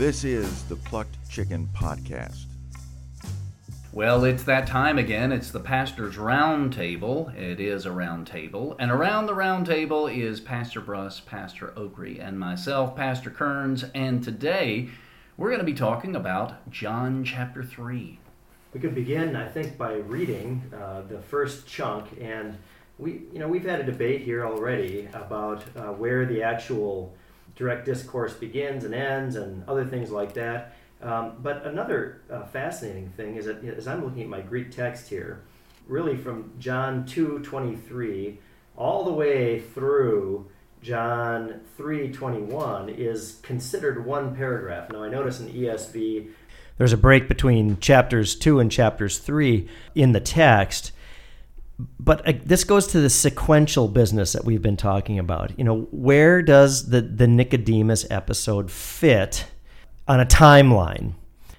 This is the Plucked Chicken Podcast. Well, it's that time again. It's the pastor's round table. It is a round table. And around the round table is Pastor Bruss, Pastor Oakry, and myself, Pastor Kearns. And today we're going to be talking about John chapter 3. We could begin, I think, by reading uh, the first chunk. And we, you know, we've had a debate here already about uh, where the actual direct discourse begins and ends and other things like that. Um, but another uh, fascinating thing is that as I'm looking at my Greek text here, really from John 2:23 all the way through John 3:21 is considered one paragraph. Now I notice in ESV there's a break between chapters 2 and chapters 3 in the text but uh, this goes to the sequential business that we've been talking about. You know, where does the the Nicodemus episode fit on a timeline?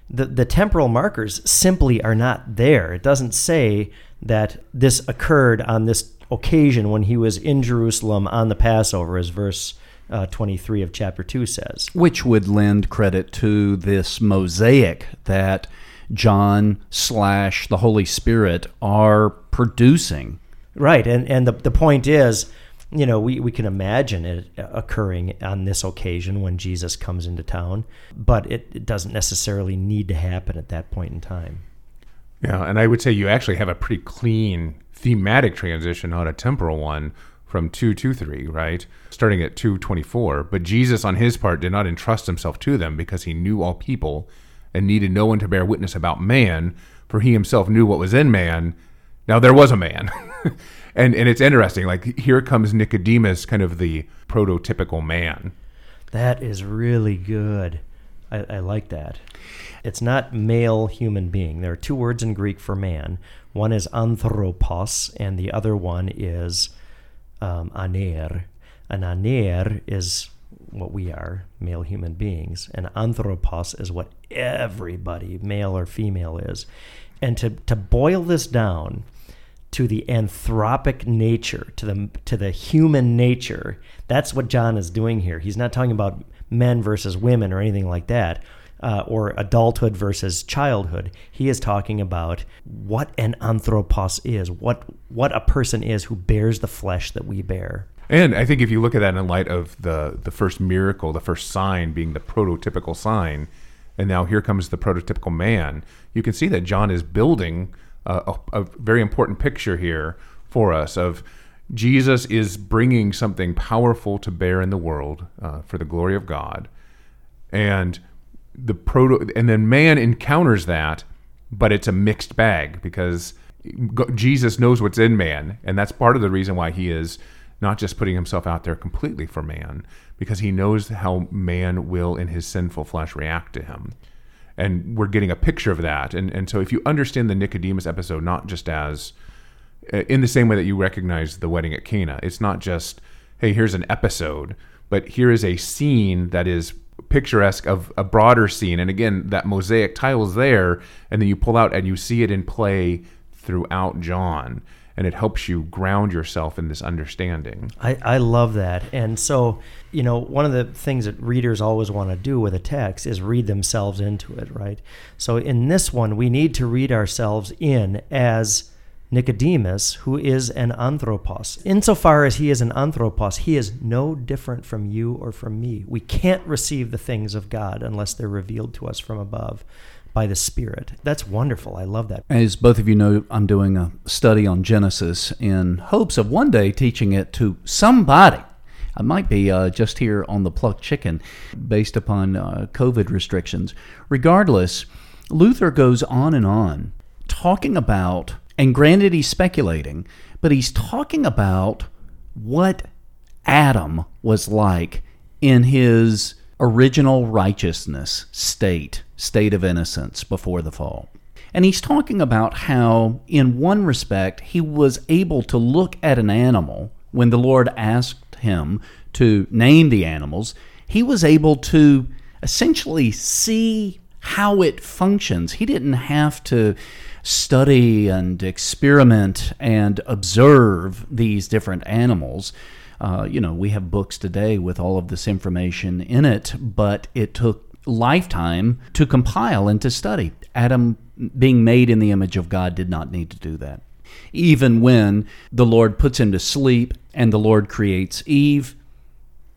The the temporal markers simply are not there. It doesn't say that this occurred on this occasion when he was in Jerusalem on the Passover, as verse uh, 23 of chapter 2 says. Which would lend credit to this mosaic that John slash the Holy Spirit are producing. Right, and and the the point is, you know, we, we can imagine it occurring on this occasion when Jesus comes into town, but it, it doesn't necessarily need to happen at that point in time. Yeah, and I would say you actually have a pretty clean thematic transition, not a temporal one, from 2 to 3, right? Starting at 224. But Jesus, on his part, did not entrust himself to them because he knew all people and needed no one to bear witness about man, for he himself knew what was in man. Now there was a man. and and it's interesting, like here comes Nicodemus, kind of the prototypical man. That is really good. I, I like that. It's not male human being. There are two words in Greek for man. One is anthropos, and the other one is um, aner. An aner is what we are, male human beings, and anthropos is what everybody, male or female, is. And to, to boil this down to the anthropic nature, to the to the human nature, that's what John is doing here. He's not talking about men versus women or anything like that. Uh, or adulthood versus childhood. He is talking about what an anthropos is, what what a person is who bears the flesh that we bear. And I think if you look at that in light of the the first miracle, the first sign being the prototypical sign, and now here comes the prototypical man, you can see that John is building a, a, a very important picture here for us of Jesus is bringing something powerful to bear in the world uh, for the glory of God, and the proto and then man encounters that, but it's a mixed bag because Jesus knows what's in man, and that's part of the reason why he is not just putting himself out there completely for man, because he knows how man will in his sinful flesh react to him. And we're getting a picture of that. And, and so if you understand the Nicodemus episode not just as, uh, in the same way that you recognize the wedding at Cana, it's not just, hey, here's an episode, but here is a scene that is picturesque of a broader scene. And again, that mosaic tile is there, and then you pull out and you see it in play throughout John and it helps you ground yourself in this understanding. I, I love that. And so, you know, one of the things that readers always want to do with a text is read themselves into it, right? So in this one, we need to read ourselves in as Nicodemus, who is an anthropos. Insofar as he is an anthropos, he is no different from you or from me. We can't receive the things of God unless they're revealed to us from above by the Spirit. That's wonderful. I love that. As both of you know, I'm doing a study on Genesis in hopes of one day teaching it to somebody. I might be uh, just here on the plucked chicken based upon uh, COVID restrictions. Regardless, Luther goes on and on talking about, and granted, he's speculating, but he's talking about what Adam was like in his original righteousness state state of innocence before the fall. And he's talking about how, in one respect, he was able to look at an animal when the Lord asked him to name the animals. He was able to essentially see how it functions. He didn't have to study and experiment and observe these different animals. Uh, you know, we have books today with all of this information in it, but it took lifetime to compile and to study. Adam, being made in the image of God, did not need to do that. Even when the Lord puts him to sleep and the Lord creates Eve,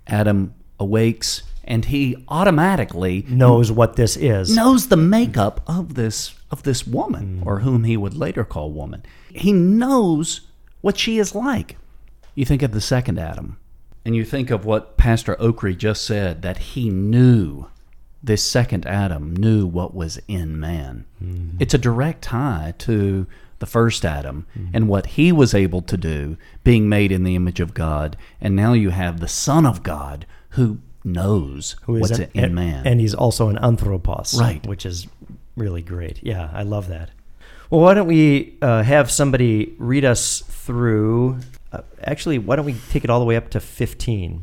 Adam awakes and he automatically Knows what this is. knows the makeup of this of this woman mm. or whom he would later call woman. He knows what she is like. You think of the second Adam and you think of what Pastor Oakry just said that he knew this second Adam knew what was in man. It's a direct tie to the first Adam and what he was able to do being made in the image of God and now you have the son of God who knows Who is what's in man. And he's also an anthropos. Right. Which is really great. Yeah, I love that. Well, why don't we uh, have somebody read us through? Uh, actually, why don't we take it all the way up to 15?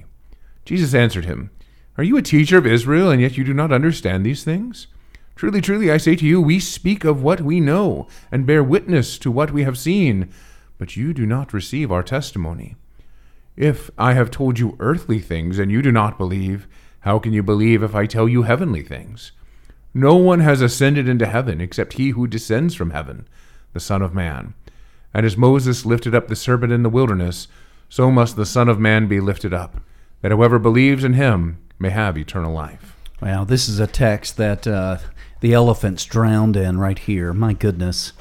Jesus answered him, Are you a teacher of Israel, and yet you do not understand these things? Truly, truly, I say to you, we speak of what we know, and bear witness to what we have seen, but you do not receive our testimony. If I have told you earthly things, and you do not believe, how can you believe if I tell you heavenly things? No one has ascended into heaven except he who descends from heaven, the Son of Man. And as Moses lifted up the serpent in the wilderness, so must the Son of Man be lifted up, that whoever believes in him may have eternal life. Wow, this is a text that uh, the elephant's drowned in right here. My goodness.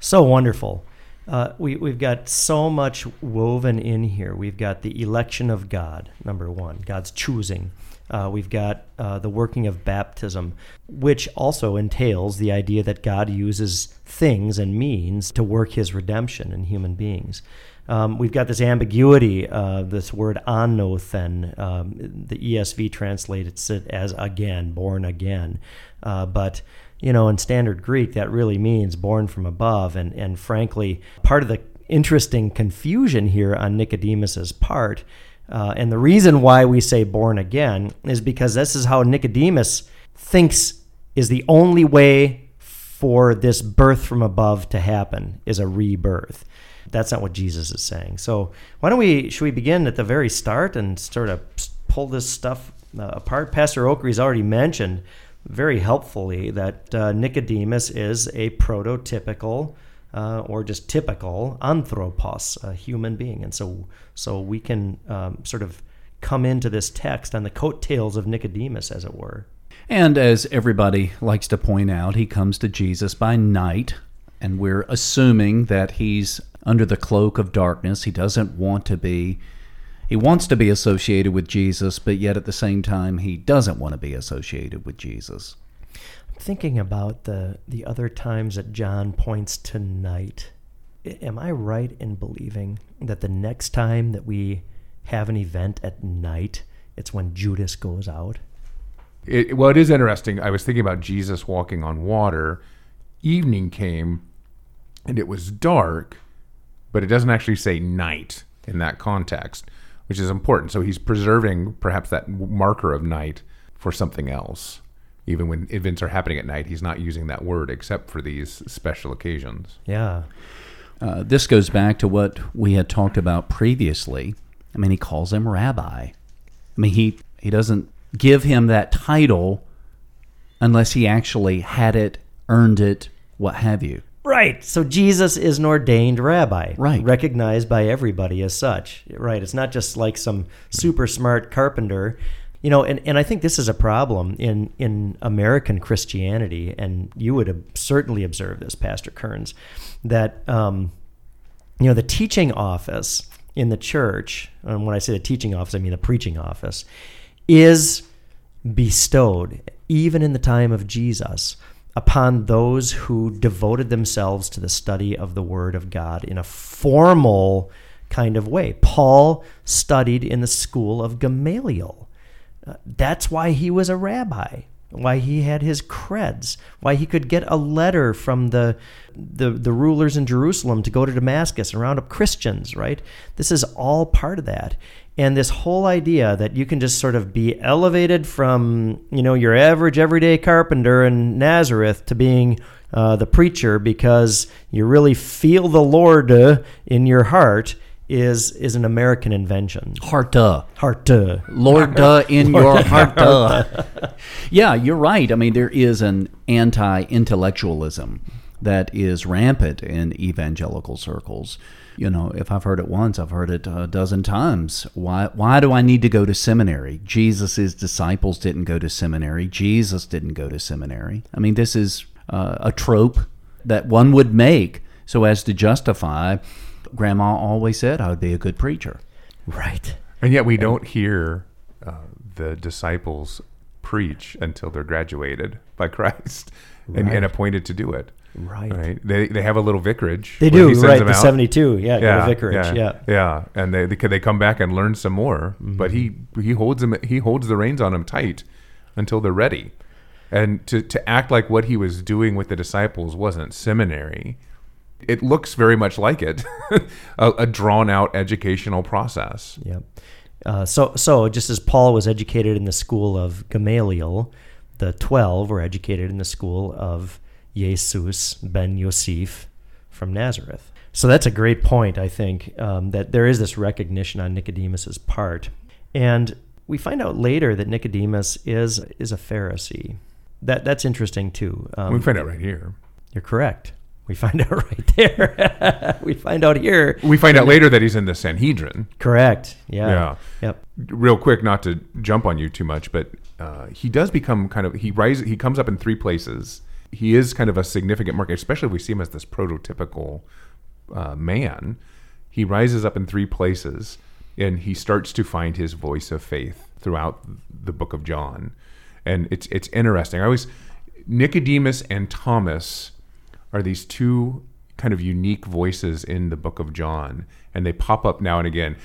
So wonderful. Uh, we, we've got so much woven in here. We've got the election of God, number one, God's choosing. Uh, we've got uh, the working of baptism, which also entails the idea that God uses things and means to work his redemption in human beings. Um, we've got this ambiguity, uh, this word anothen. Um, the ESV translates it as again, born again. Uh, but you know, in standard Greek, that really means born from above. And, and frankly, part of the interesting confusion here on Nicodemus's part, uh, and the reason why we say born again, is because this is how Nicodemus thinks is the only way for this birth from above to happen is a rebirth. That's not what Jesus is saying. So why don't we? Should we begin at the very start and sort of pull this stuff uh, apart? Pastor Oakry's already mentioned very helpfully that uh, Nicodemus is a prototypical uh, or just typical anthropos, a human being, and so so we can um, sort of come into this text on the coattails of Nicodemus, as it were. And as everybody likes to point out, he comes to Jesus by night, and we're assuming that he's under the cloak of darkness. He doesn't want to be. He wants to be associated with Jesus, but yet at the same time, he doesn't want to be associated with Jesus. I'm thinking about the the other times that John points to night. Am I right in believing that the next time that we have an event at night, it's when Judas goes out? It, well, it is interesting. I was thinking about Jesus walking on water. Evening came, and it was dark, but it doesn't actually say night in that context, which is important. So he's preserving perhaps that marker of night for something else. Even when events are happening at night, he's not using that word except for these special occasions. Yeah. Uh, this goes back to what we had talked about previously. I mean, he calls him rabbi. I mean, he he doesn't give him that title unless he actually had it, earned it, what have you. Right. So Jesus is an ordained rabbi, Right. Recognized by everybody as such. Right. It's not just like some super smart carpenter You know, and, and I think this is a problem in, in American Christianity, and you would have certainly observe this, Pastor Kearns, that um, you know the teaching office in the church, and when I say the teaching office, I mean the preaching office, is bestowed even in the time of Jesus upon those who devoted themselves to the study of the Word of God in a formal kind of way. Paul studied in the school of Gamaliel. Uh, that's why he was a rabbi, why he had his creds, why he could get a letter from the, the, the rulers in Jerusalem to go to Damascus and round up Christians, right? This is all part of that. And this whole idea that you can just sort of be elevated from, you know, your average everyday carpenter in Nazareth to being uh, the preacher because you really feel the Lord uh, in your heart is is an American invention. Heart uh. Heart. Uh. Lord duh in your heart duh. yeah, you're right. I mean, there is an anti-intellectualism that is rampant in evangelical circles. You know, if I've heard it once, I've heard it a dozen times. Why why do I need to go to seminary? Jesus' disciples didn't go to seminary. Jesus didn't go to seminary. I mean, this is uh, a trope that one would make so as to justify grandma always said I would be a good preacher. Right. And yet we don't hear uh, the disciples preach until they're graduated by Christ and, and appointed to do it. Right. Right. They, they have a little vicarage. They do, right. The out. 72. Yeah. Yeah. vicarage. Yeah. yeah, And they, they they come back and learn some more, but he he holds them he holds the reins on them tight until they're ready. And to to act like what he was doing with the disciples wasn't seminary. It looks very much like it, a, a drawn out educational process. Yep. Uh, so, so just as Paul was educated in the school of Gamaliel, the twelve were educated in the school of Jesus ben Yosef from Nazareth. So that's a great point, I think, um, that there is this recognition on Nicodemus's part, and we find out later that Nicodemus is is a Pharisee. That that's interesting too. Um, We find out right here. You're correct. We find out right there. we find out here. We find out later that he's in the Sanhedrin. Correct. Yeah. Yeah. Yep. real quick, not to jump on you too much, but uh, he does become kind of he rises. He comes up in three places. He is kind of a significant marker, especially if we see him as this prototypical uh, man. He rises up in three places, and he starts to find his voice of faith throughout the book of John, and it's it's interesting. I always Nicodemus and Thomas are these two kind of unique voices in the book of John, and they pop up now and again.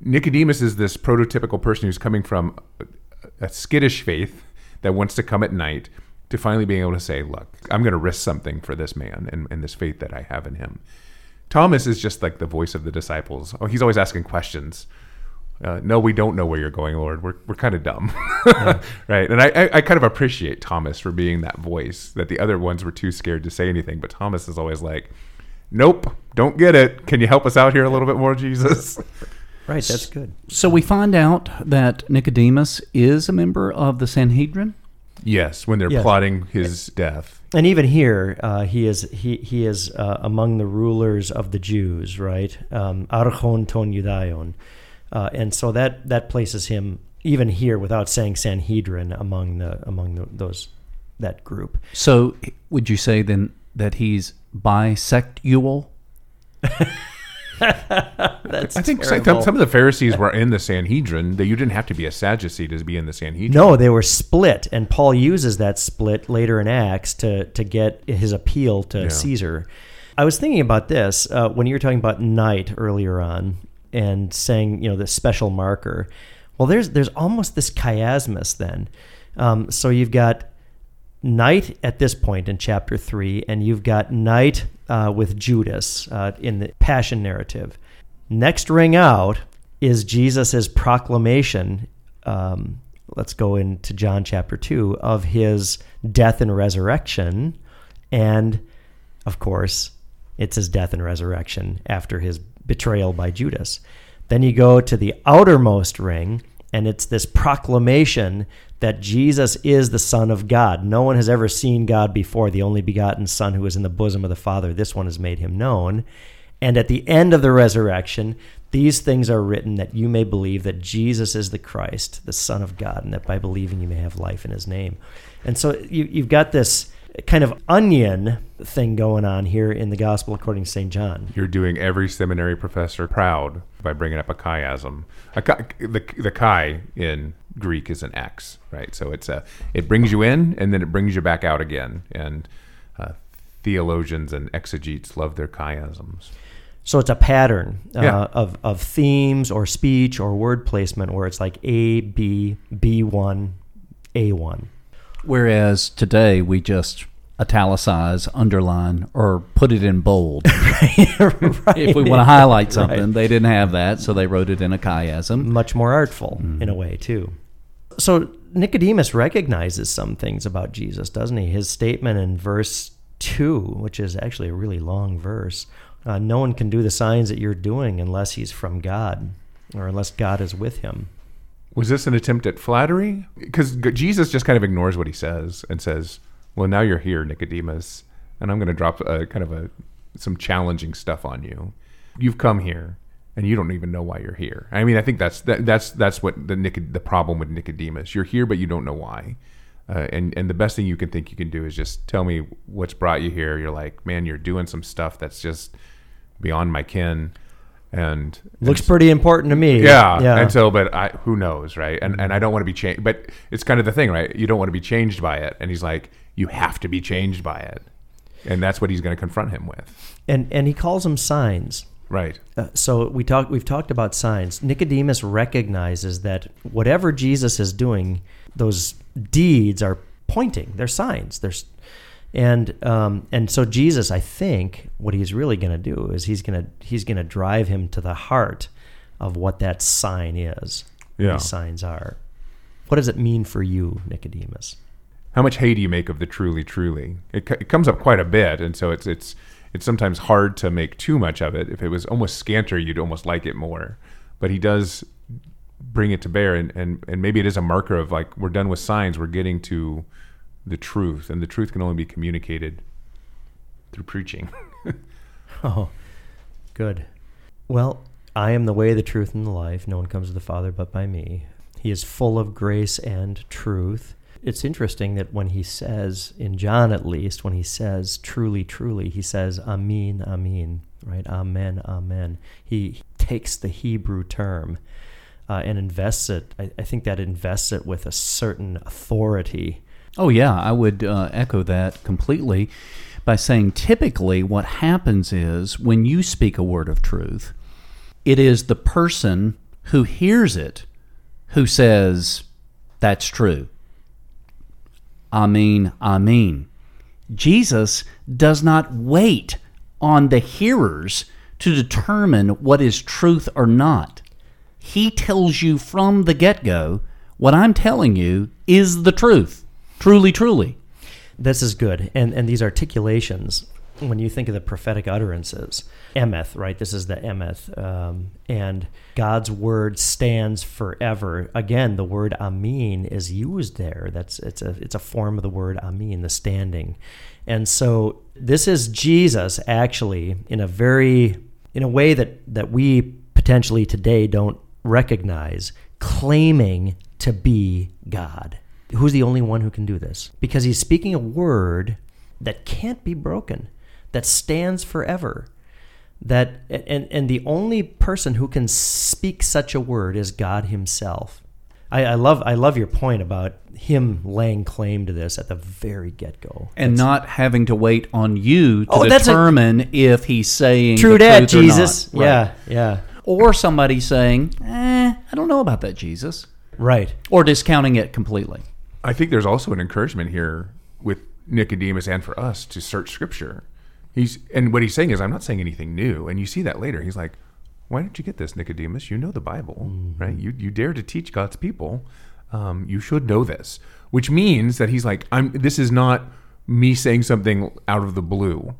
Nicodemus is this prototypical person who's coming from a, skittish faith that wants to come at night to finally being able to say, Look, I'm going to risk something for this man and, and this faith that I have in him. Thomas is just like the voice of the disciples. Oh, he's always asking questions. Uh, no, we don't know where you're going, Lord. We're, we're kind of dumb. right. And I, I, I kind of appreciate Thomas for being that voice that the other ones were too scared to say anything. But Thomas is always like, nope, don't get it. Can you help us out here a little bit more, Jesus? Right. That's good. So we find out that Nicodemus is a member of the Sanhedrin. yes, when they're Yes. plotting his death. And even here, uh, he is he he is uh, among the rulers of the Jews, right? Um, Archon ton Judaion, uh, and so that that places him even here, without saying Sanhedrin, among the among the, those that group. So would you say then that he's bisexual? That's I think some, terrible. some of the Pharisees were in the Sanhedrin. That you didn't have to be a Sadducee to be in the Sanhedrin. No, they were split, and Paul uses that split later in Acts to to get his appeal to Yeah. Caesar. I was thinking about this uh, when you were talking about night earlier on, and saying you know the special marker. Well, there's there's almost this chiasmus then. Um, so you've got night at this point in chapter three, and you've got night uh, with Judas uh, in the Passion narrative. Next ring out is Jesus' proclamation. Um, let's go into John chapter 2 of his death and resurrection. And of course, it's his death and resurrection after his betrayal by Judas. Then you go to the outermost ring, and it's this proclamation that Jesus is the Son of God. No one has ever seen God before, the only begotten Son who is in the bosom of the Father. This one has made him known. And at the end of the resurrection, These things are written that you may believe that Jesus is the Christ, the Son of God, and that by believing you may have life in his name. And so you, you've got this kind of onion thing going on here in the Gospel according to St. John. You're doing every seminary professor proud by bringing up a chiasm. A chi, the, the chi in Greek is an X, right? So it's a it brings you in and then it brings you back out again. And uh, theologians and exegetes love their chiasms. So it's a pattern uh, Yeah. of, of themes or speech or word placement where it's like A, B, B1, A1. Whereas today we just italicize, underline, or put it in bold. If we want to highlight something, they didn't have that, so they wrote it in a chiasm. much more artful in a way too. So Nicodemus recognizes some things about Jesus, doesn't he? His statement in verse two, which is actually a really long verse, uh, no one can do the signs that you're doing unless he's from God or unless God is with him. Was this an attempt at flattery? Because Jesus just kind of ignores what he says and says, "Well, now you're here, Nicodemus, and I'm going to drop a kind of a some challenging stuff on you. You've come here, and you don't even know why you're here. I mean, I think that's that, that's that's what the Nic- the problem with Nicodemus. You're here, but you don't know why. Uh, and and the best thing you can think you can do is just tell me what's brought you here. You're like, man, you're doing some stuff that's just beyond my kin." And Looks and pretty important to me. yeah. yeah. And so, but I, who knows, right? And and I don't want to be changed. But it's kind of the thing, right? You don't want to be changed by it. And he's like, you have to be changed by it. And that's what he's going to confront him with, and and he calls them signs. right? Uh, so we talked. We've talked about signs. Nicodemus recognizes that whatever Jesus is doing, those deeds are pointing. They're signs. There's, and um, and so Jesus, I think, what he's really going to do is he's going to he's going to drive him to the heart of what that sign is. Yeah. These signs are. What does it mean for you, Nicodemus? How much hay do you make of the truly, truly? It, it comes up quite a bit, and so it's it's it's sometimes hard to make too much of it. If it was almost scanter, you'd almost like it more. But he does bring it to bear, and, and and maybe it is a marker of like we're done with signs, we're getting to the truth, and the truth can only be communicated through preaching. Oh, good. Well, I am the way, the truth, and the life. No one comes to the Father but by me. He is full of grace and truth. It's interesting that when he says, in John at least, when he says truly, truly, he says Amen, Amen, right? Amen, Amen. He takes the Hebrew term uh, and invests it. I, I think that invests it with a certain authority. Oh, yeah, I would uh, echo that completely by saying typically what happens is when you speak a word of truth, it is the person who hears it who says, That's true. I mean, I mean. Jesus does not wait on the hearers to determine what is truth or not. He tells you from the get go, what I'm telling you is the truth. Truly, truly. This is good. And and these articulations, when you think of the prophetic utterances, emeth, right? This is the emeth. Um, and God's word stands forever. Again, the word amin is used there. That's it's a it's a form of the word amin, the standing. And so this is Jesus actually in a very in a way that that we potentially today don't recognize, claiming to be God. Who's the only one who can do this? Because he's speaking a word that can't be broken, that stands forever. That and and the only person who can speak such a word is God Himself. I, I love I love your point about him laying claim to this at the very get go. And not having to wait on you to Oh, that's a- determine if he's saying True that, Jesus. Yeah, yeah. Or somebody saying, eh, I don't know about that, Jesus. Right. Or discounting it completely. I think there's also an encouragement here with Nicodemus and for us to search Scripture. He's and what he's saying is, I'm not saying anything new. And you see that later. He's like, Why didn't you get this, Nicodemus? You know the Bible, right? You you dare to teach God's people. Um, you should know this. Which means that he's like, I'm. This is not me saying something out of the blue.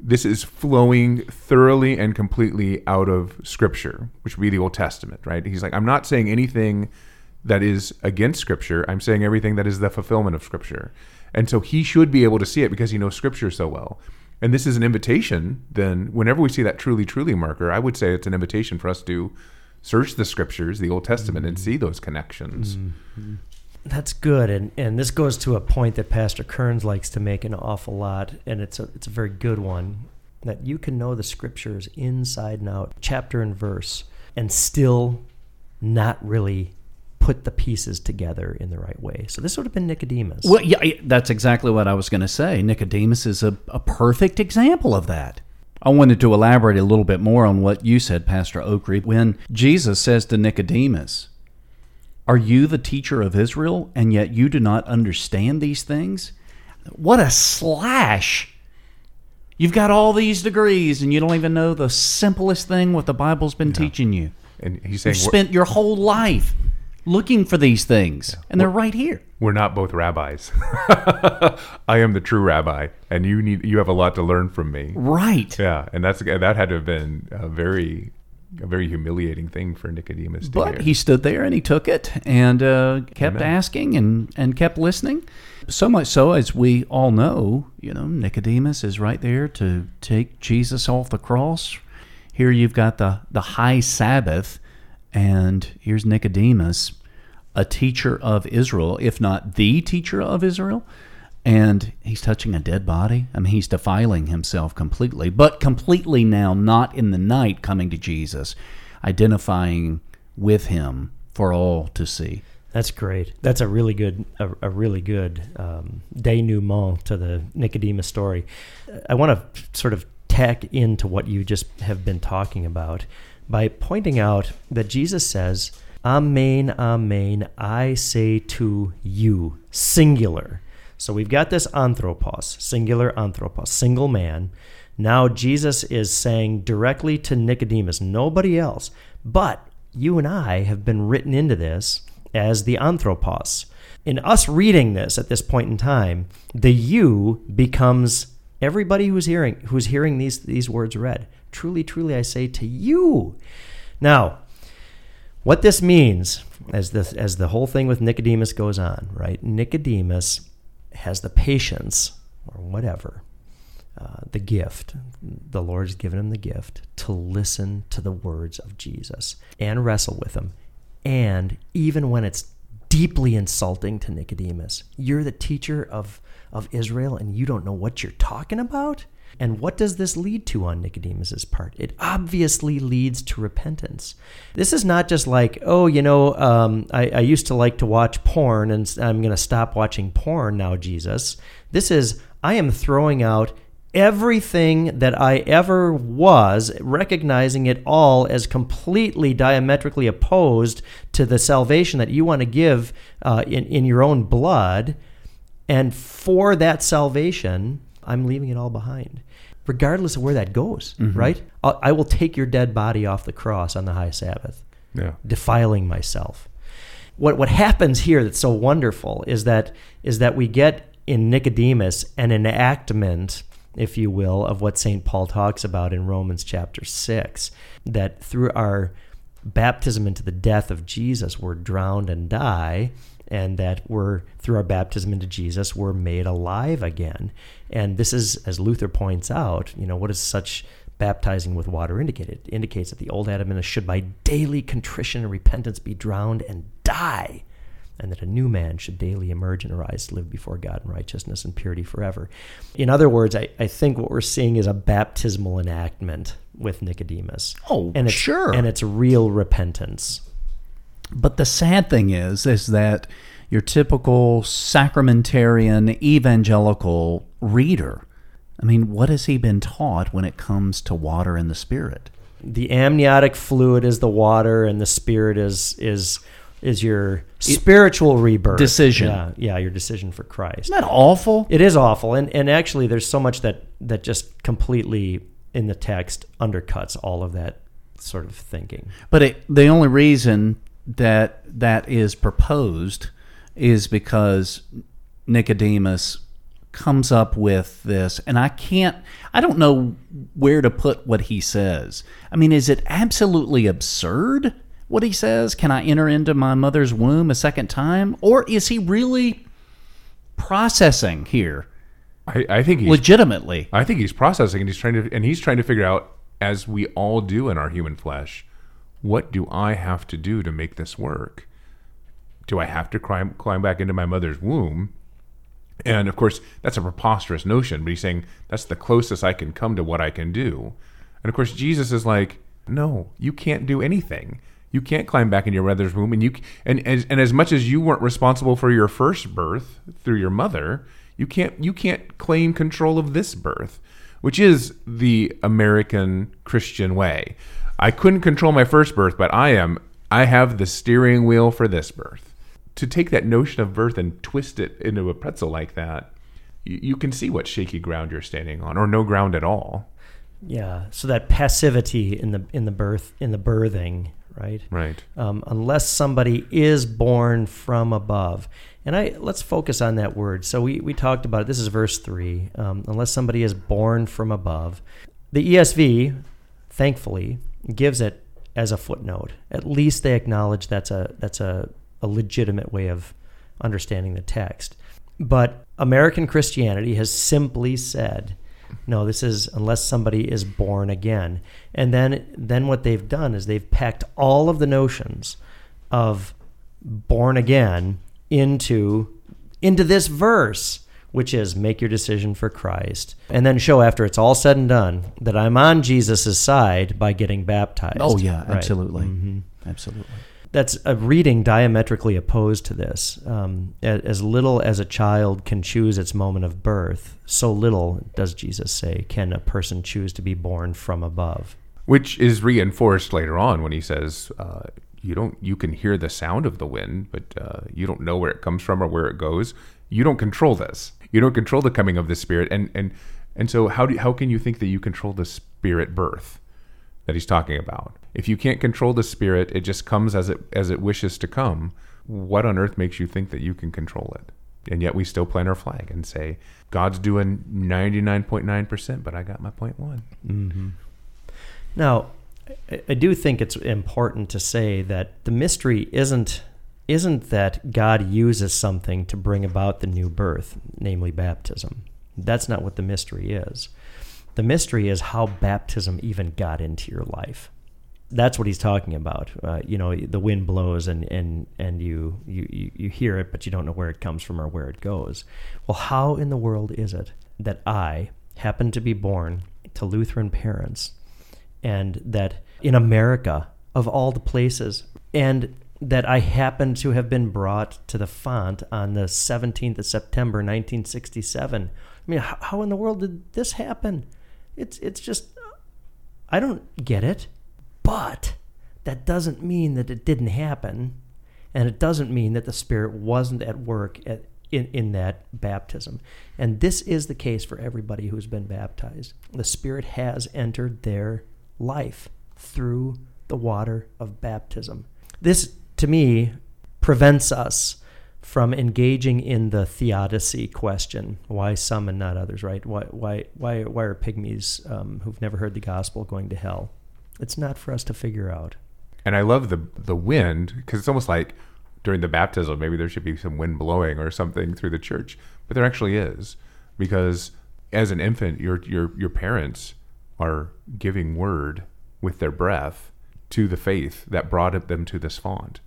This is flowing thoroughly and completely out of Scripture, which would be the Old Testament, right? He's like, I'm not saying anything that is against Scripture. I'm saying everything that is the fulfillment of Scripture. And so he should be able to see it because he knows Scripture so well. And this is an invitation, then, whenever we see that truly, truly marker, I would say it's an invitation for us to search the scriptures, the Old Testament, and mm-hmm. see those connections. Mm-hmm. That's good, and and this goes to a point that Pastor Kearns likes to make an awful lot, and it's a it's a very good one. That you can know the scriptures inside and out, chapter and verse, and still not really put the pieces together in the right way. So this would have been Nicodemus. Well, yeah, yeah, that's exactly what I was going to say. Nicodemus is a, a perfect example of that. I wanted to elaborate a little bit more on what you said, Pastor Oakry. When Jesus says to Nicodemus, Are you the teacher of Israel, and yet you do not understand these things? What a slash! You've got all these degrees, and you don't even know the simplest thing what the Bible's been teaching you. And he's You've saying, spent your whole life looking for these things, and they're right here. we're not both rabbis. I am the true rabbi, and you need you have a lot to learn from me. Right. Yeah, and that's that had to have been a very a very humiliating thing for Nicodemus to But hear. he stood there and he took it and uh, kept Amen. asking and, and kept listening. So much so, as we all know, you know, Nicodemus is right there to take Jesus off the cross. Here you've got the, the high Sabbath, and here's Nicodemus, a teacher of Israel, if not the teacher of Israel. And he's touching a dead body. I mean, he's defiling himself completely, but completely now, not in the night, coming to Jesus, identifying with him for all to see. That's great. That's a really good, a, a really good um, denouement to the Nicodemus story. I want to sort of tack into what you just have been talking about by pointing out that Jesus says, "Amen, amen, I say to you," singular. So we've got this anthropos, singular anthropos, single man. Now Jesus is saying directly to Nicodemus, nobody else. But you and I have been written into this as the anthropos. In us reading this at this point in time, the you becomes everybody who's hearing who's hearing these these words read. Truly, truly I say to you. Now, what this means as the as the whole thing with Nicodemus goes on, right? Nicodemus has the patience or whatever, uh, the gift. The Lord has given him the gift to listen to the words of Jesus and wrestle with them. And even when it's deeply insulting to Nicodemus, you're the teacher of, of Israel and you don't know what you're talking about? And what does this lead to on Nicodemus's part? It obviously leads to repentance. This is not just like, oh, you know, um, I, I used to like to watch porn and I'm going to stop watching porn now, Jesus. This is, I am throwing out everything that I ever was, recognizing it all as completely diametrically opposed to the salvation that you want to give uh, in, in your own blood. And for that salvation, I'm leaving it all behind, regardless of where that goes, mm-hmm. right? I'll, I will take your dead body off the cross on the high Sabbath yeah. defiling myself. What what happens here that's so wonderful is that is that we get in Nicodemus an enactment, if you will, of what St. Paul talks about in Romans chapter six, that through our baptism into the death of Jesus, we're drowned and die, and that we're through our baptism into Jesus, we're made alive again. And this is, as Luther points out, you know, what does such baptizing with water indicate? It indicates that the old Adam and should by daily contrition and repentance be drowned and die. And that a new man should daily emerge and arise to live before God in righteousness and purity forever. In other words, I, I think what we're seeing is a baptismal enactment with Nicodemus. Oh, and it's, sure. And it's real repentance. But the sad thing is, is that your typical sacramentarian evangelical reader, I mean, what has he been taught when it comes to water and the Spirit? the amniotic fluid is the water and the spirit is is is your spiritual rebirth Decision. yeah yeah your decision for christ Isn't that awful? it is awful and and actually there's so much that that just completely in the text undercuts all of that sort of thinking But it, the only reason that that is proposed is because Nicodemus comes up with this, and I can't, I don't know where to put what he says. I mean, is it absolutely absurd what he says? Can I enter into my mother's womb a second time? Or is he really processing here I, I think he's legitimately. I think he's processing and he's trying to and he's trying to figure out, as we all do in our human flesh, what do I have to do to make this work? Do I have to climb climb back into my mother's womb? And of course, that's a preposterous notion, but he's saying that's the closest I can come to what I can do. And of course, Jesus is like, no, you can't do anything. You can't climb back in your mother's womb, and you and as and as much as you weren't responsible for your first birth through your mother, you can't you can't claim control of this birth, which is the American Christian way. I couldn't control my first birth, but I am I have the steering wheel for this birth. To take that notion of birth and twist it into a pretzel like that, you, you can see what shaky ground you're standing on, or no ground at all. Yeah. So that passivity in the in the birth in the birthing, right? Right. Um, unless somebody is born from above, and I let's focus on that word. So we we talked about it. This is verse three. Um, unless somebody is born from above, the ESV, thankfully, gives it as a footnote. At least they acknowledge that's a that's a, a legitimate way of understanding the text. But American Christianity has simply said, no, this is unless somebody is born again. And then then what they've done is they've packed all of the notions of born again into into this verse which is make your decision for Christ and then show after it's all said and done that I'm on Jesus' side by getting baptized. Oh yeah, Right. absolutely, Mhm. absolutely. That's a reading diametrically opposed to this. Um, as little as a child can choose its moment of birth, so little, does Jesus say, can a person choose to be born from above. which is reinforced later on when he says uh, you don't you can hear the sound of the wind but uh, you don't know where it comes from or where it goes you don't control this you don't control the coming of the spirit. And and and so how do how can you think that you control the spirit birth that he's talking about? If you can't control the spirit it just comes as it as it wishes to come. What on earth makes you think that you can control it? And yet we still plant our flag and say god's doing 99.9% but i got my point one. Mm-hmm. Now, I- I do think it's important to say that the mystery isn't isn't that God uses something to bring about the new birth, namely baptism. That's not what the mystery is. The mystery is how baptism even got into your life. That's what he's talking about. Uh, you know, the wind blows and, and, and you, you, you hear it, but you don't know where it comes from or where it goes. Well, how in the world is it that I happen to be born to Lutheran parents and that in America, of all the places, and that I happen to have been brought to the font on the 17th of September, 1967. I mean, how, how in the world did this happen? It's it's just I don't get it. But that doesn't mean that it didn't happen, and it doesn't mean that the Spirit wasn't at work at, in, in that baptism. And this is the case for everybody who's been baptized. The Spirit has entered their life through the water of baptism. This, to me, prevents us from engaging in the theodicy question. Why some and not others right? Why why why, why are pygmies um, who've never heard the gospel going to hell? It's not for us to figure out. And I love the the wind because it's almost like during the baptism, maybe there should be some wind blowing or something through the church, but there actually is. Because as an infant, your your your parents are giving word with their breath to the faith that brought them to this font.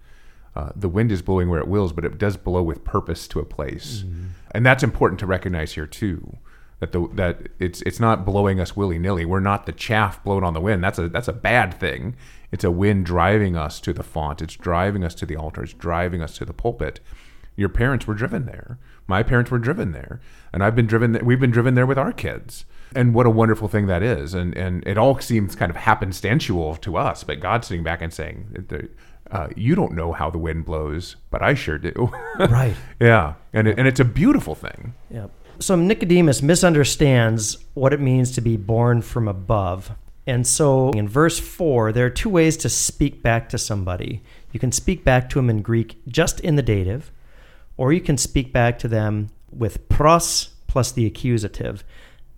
Uh, the wind is blowing where it wills, but it does blow with purpose to a place, and that's important to recognize here too. That the that it's it's not blowing us willy nilly. We're not the chaff blown on the wind. That's a that's a bad thing. It's a wind driving us to the font. It's driving us to the altar. It's driving us to the pulpit. Your parents were driven there. My parents were driven there, and I've been driven. There, we've been driven there with our kids. And what a wonderful thing that is. And and it all seems kind of happenstantial to us, but God's sitting back and saying, uh, "You don't know how the wind blows, but I sure do." right yeah, and it, and it's a beautiful thing. Yeah. So Nicodemus misunderstands what it means to be born from above. And so in verse 4, there are two ways to speak back to somebody. You can speak back to them in Greek just in the dative, or you can speak back to them with pros plus the accusative.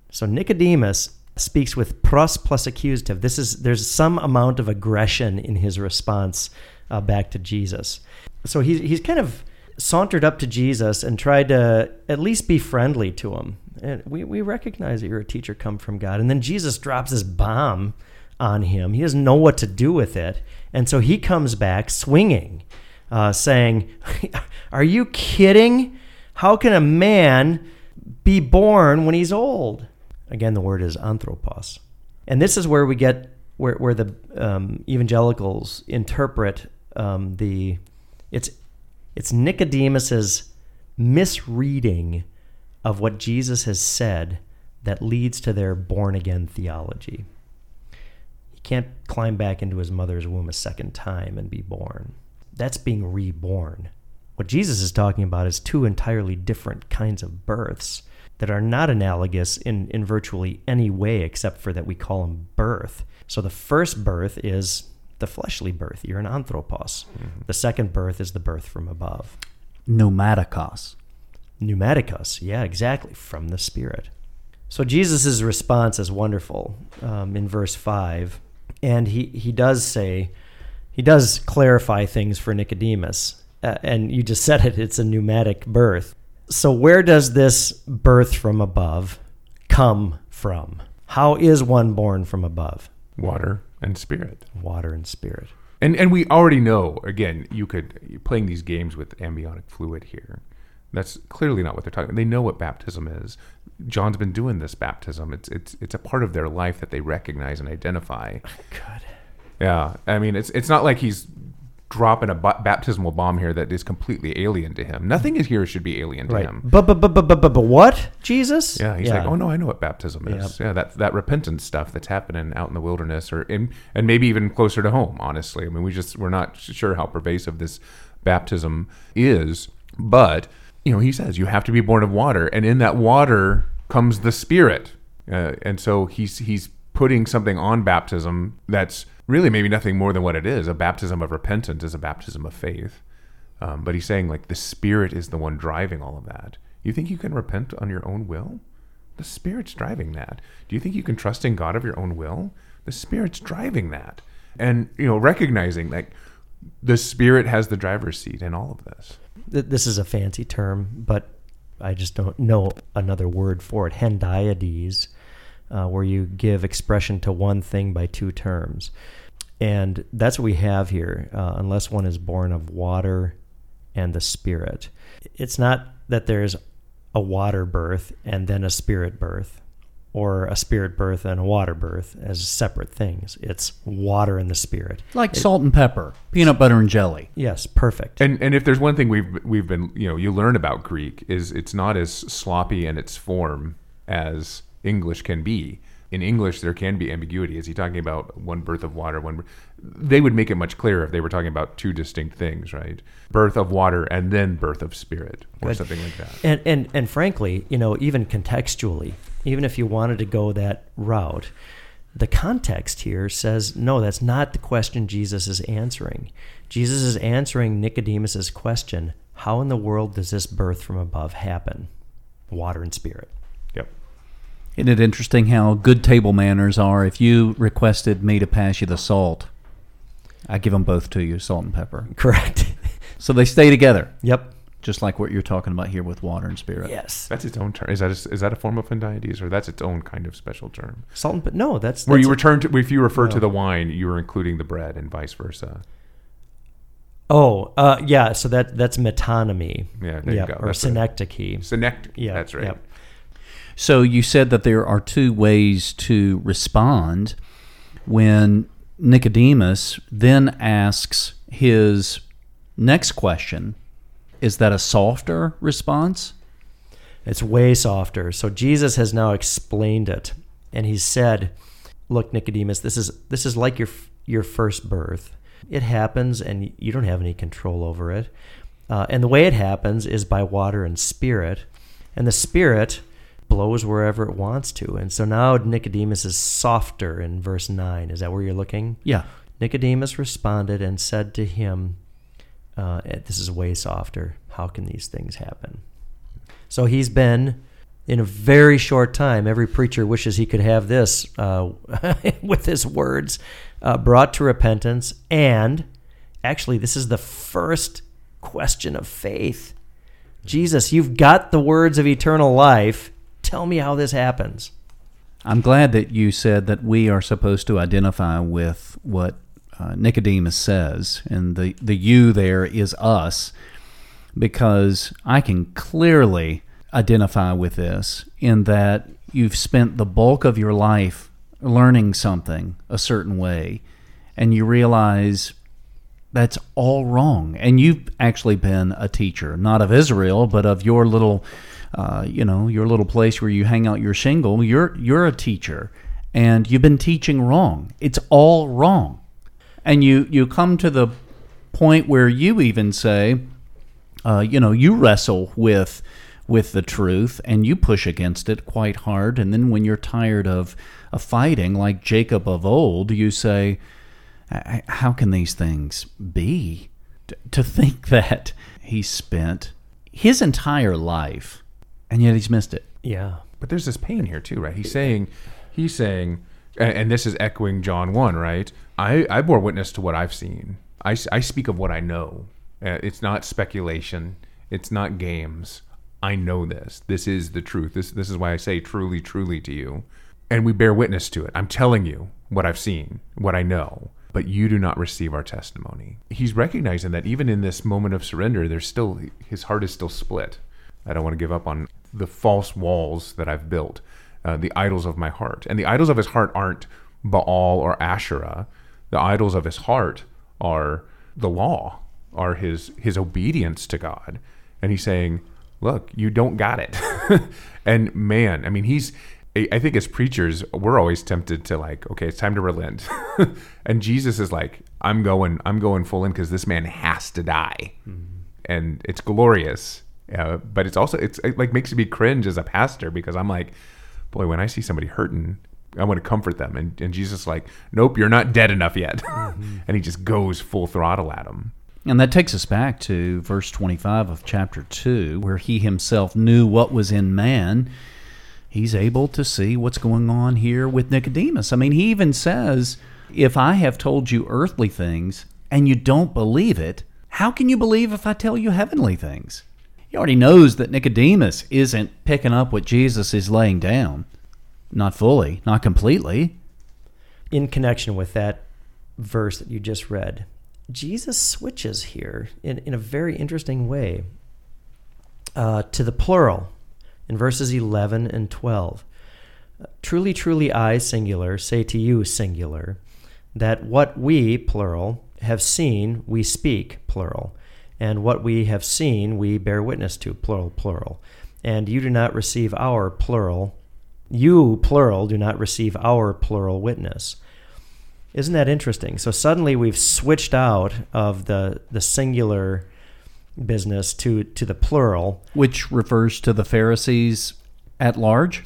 So Nicodemus speaks with pros plus accusative. This is there's some amount of aggression in his response uh, back to Jesus. So he's he's kind of sauntered up to Jesus and tried to at least be friendly to him. And we, we recognize that you're a teacher come from God. And then Jesus drops this bomb on him. He doesn't know what to do with it. And so he comes back swinging, uh, saying, Are you kidding? How can a man be born when he's old? Again, the word is anthropos. And this is where we get where, where the um, evangelicals interpret um, the it's it's Nicodemus's misreading of what Jesus has said that leads to their born again theology. He can't climb back into his mother's womb a second time and be born. That's being reborn. What Jesus is talking about is two entirely different kinds of births that are not analogous in, in virtually any way except for that we call them birth. So the first birth is the fleshly birth. You're an anthropos. Mm-hmm. The second birth is the birth from above. Pneumatikos. Pneumatikos. Yeah, exactly. From the Spirit. So Jesus' response is wonderful um, in verse 5. And he, he does say, he does clarify things for Nicodemus. Uh, and you just said it, it's a pneumatic birth. So, where does this birth from above come from? How is one born from above? Water and spirit. Water and spirit. And and we already know. Again, you could playing these games with amniotic fluid here. That's clearly not what they're talking. They know what baptism is. John's been doing this baptism. It's it's it's a part of their life that they recognize and identify. Good. Yeah, I mean, it's it's not like he's dropping a baptismal bomb here that is completely alien to him. Nothing is here should be alien to Right. him. But, but, but, but, but, but, what? Jesus? Yeah, he's like, oh no, I know what baptism is. Yeah, that that repentance stuff that's happening out in the wilderness, or in, and maybe even closer to home. Honestly, I mean, we just we're not sure how pervasive this baptism is, but you know, he says you have to be born of water, and in that water comes the Spirit, uh, and so he's he's putting something on baptism that's really maybe nothing more than what it is. A baptism of repentance is a baptism of faith. Um, but he's saying like the Spirit is the one driving all of that. You think you can repent on your own will? The Spirit's driving that. Do you think you can trust in God of your own will? The Spirit's driving that. And you know, recognizing like the Spirit has the driver's seat in all of this. This is a fancy term, but I just don't know another word for it. Hendiadys, uh, where you give expression to one thing by two terms. And that's what we have here, uh, unless one is born of water and the Spirit. It's not that there's a water birth and then a spirit birth, or a spirit birth and a water birth as separate things. It's water and the Spirit. Like salt and pepper, peanut butter and jelly. Yes, perfect. And and if there's one thing we've we've been you know you learn about Greek is it's not as sloppy in its form as English can be. In English, there can be ambiguity. Is he talking about one birth of water? One, they would make it much clearer if they were talking about two distinct things, right? Birth of water and then birth of spirit, or Good. something like that. And, and and frankly, you know, even contextually, even if you wanted to go that route, the context here says no, that's not the question Jesus is answering. Jesus is answering Nicodemus's question: How in the world does this birth from above happen? Water and spirit. Yep. Isn't it interesting how good table manners are? If you requested me to pass you the salt, I give them both to you, salt and pepper. Correct. So they stay together, yep. just like what you're talking about here with water and spirit. Yes. That's its own term. Is that a, is that a form of hendiadys, or that's its own kind of special term? Salt and but no, that's, Where that's you return to, if you refer to the wine, you are including the bread, and vice versa. Oh, uh, yeah. So that that's metonymy. Yeah, there you go. Or That's right. synecdoche. Synecdoche. Yeah, that's right. yep. So you said that there are two ways to respond when Nicodemus then asks his next question. Is that a softer response? It's way softer. So Jesus has now explained it, and he said, "Look, Nicodemus, this is this is like your your first birth. It happens, and you don't have any control over it. Uh, and the way it happens is by water and spirit, and the spirit blows wherever it wants to. And so now Nicodemus is softer in verse nine. Is that where you're looking? Yeah. Nicodemus responded and said to him, uh, This is way softer. How can these things happen? So he's been, in a very short time, every preacher wishes he could have this uh, with his words, uh, brought to repentance. And actually, this is the first question of faith. Jesus, you've got the words of eternal life. Tell me how this happens. I'm glad that you said that we are supposed to identify with what uh, Nicodemus says, and the, the you there is us, because I can clearly identify with this in that you've spent the bulk of your life learning something a certain way, and you realize that's all wrong. And you've actually been a teacher, not of Israel, but of your little, uh, you know, your little place where you hang out your shingle. You're you're a teacher, and you've been teaching wrong. It's all wrong, and you you come to the point where you even say, uh, you know, you wrestle with with the truth and you push against it quite hard. And then when you're tired of, of fighting, like Jacob of old, you say, how can these things be? To think that he spent his entire life and yet he's missed it. Yeah. But there's this pain here too, right? He's saying, he's saying, and and this is echoing John 1, right? I, I bore witness to what I've seen. I I speak of what I know. Uh, it's not speculation. It's not games. I know this. This is the truth. This, this is why I say truly, truly to you. And we bear witness to it. I'm telling you what I've seen, what I know, but you do not receive our testimony. He's recognizing that even in this moment of surrender, there's still, his heart is still split. I don't want to give up on the false walls that I've built, uh, the idols of my heart. And the idols of his heart aren't Baal or Asherah. The idols of his heart are the law, are his his obedience to God. And he's saying, "Look, you don't got it." and man, I mean, he's I I think as preachers, we're always tempted to like, okay, it's time to relent. and Jesus is like, I'm going, I'm going full in because this man has to die, and it's glorious. Uh, but it's also it's it like makes me cringe as a pastor because I'm like, boy, when I see somebody hurting, I want to comfort them, and and Jesus like, nope, you're not dead enough yet, and he just goes full throttle at him. And that takes us back to verse 25 of chapter 2, where he himself knew what was in man. He's able to see what's going on here with Nicodemus. I mean, he even says, If I have told you earthly things and you don't believe it, how can you believe if I tell you heavenly things? He already knows that Nicodemus isn't picking up what Jesus is laying down. Not fully, not completely. in connection with that verse that you just read, Jesus switches here in, in a very interesting way uh, to the plural in verses 11 and 12. Truly, truly, I, singular, say to you, singular, that what we, plural, have seen, we speak, plural, and what we have seen, we bear witness to, plural, plural. And you do not receive our, plural, you, plural, do not receive our, plural, witness. Isn't that interesting? So suddenly we've switched out of the the singular business to to the plural. Which refers to the Pharisees at large.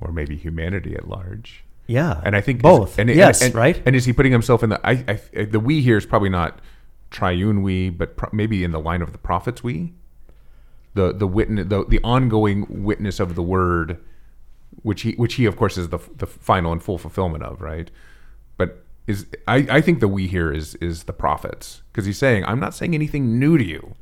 or maybe humanity at large. Yeah, And I think both. And, yes, and- right. And is he putting himself in the? I, I the we here is probably not triune we, but maybe in the line of the prophets we. The the witness the the ongoing witness of the word, which he which he of course is the the final and full fulfillment of right, but is I, I think the we here is is the prophets because he's saying I'm not saying anything new to you.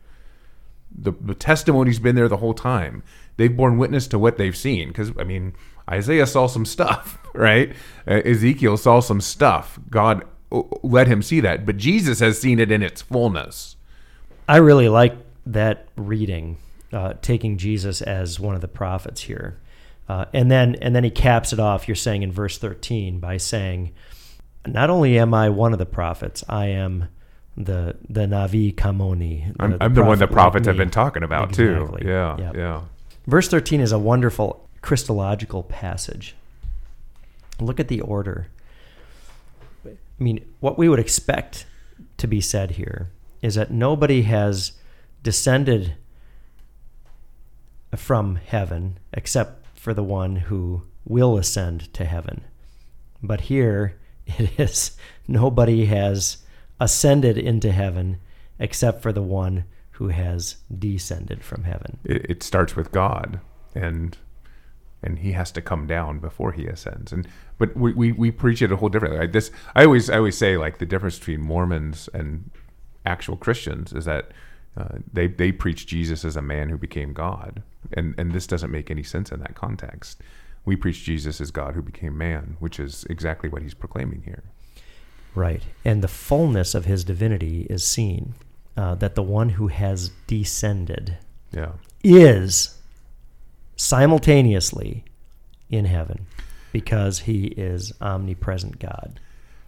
The the testimony's been there the whole time. They've borne witness to what they've seen because I mean Isaiah saw some stuff, right? Uh, Ezekiel saw some stuff. God let him see that, but Jesus has seen it in its fullness. I really like that reading, uh, taking Jesus as one of the prophets here, uh, and then and then he caps it off. You're saying in verse 13 by saying, "Not only am I one of the prophets, I am the the Navi Kamoni." I'm, I'm the one the prophet like prophets have been talking about Exactly. too. Yeah, Yep. yeah. Verse 13 is a wonderful Christological passage. Look at the order. I mean, what we would expect to be said here is that nobody has descended from heaven except for the one who will ascend to heaven. But here it is nobody has ascended into heaven except for the one who has descended from heaven. It, starts with God, and and He has to come down before He ascends. And but we, we, we preach it a whole different. Like this, I always I always say like the difference between Mormons and actual Christians is that Uh, they they preach Jesus as a man who became God, and and this doesn't make any sense in that context. We preach Jesus as God who became man, which is exactly what he's proclaiming here. Right. And the fullness of his divinity is seen. Uh, that the one who has descended Yeah. is simultaneously in heaven because he is omnipresent God.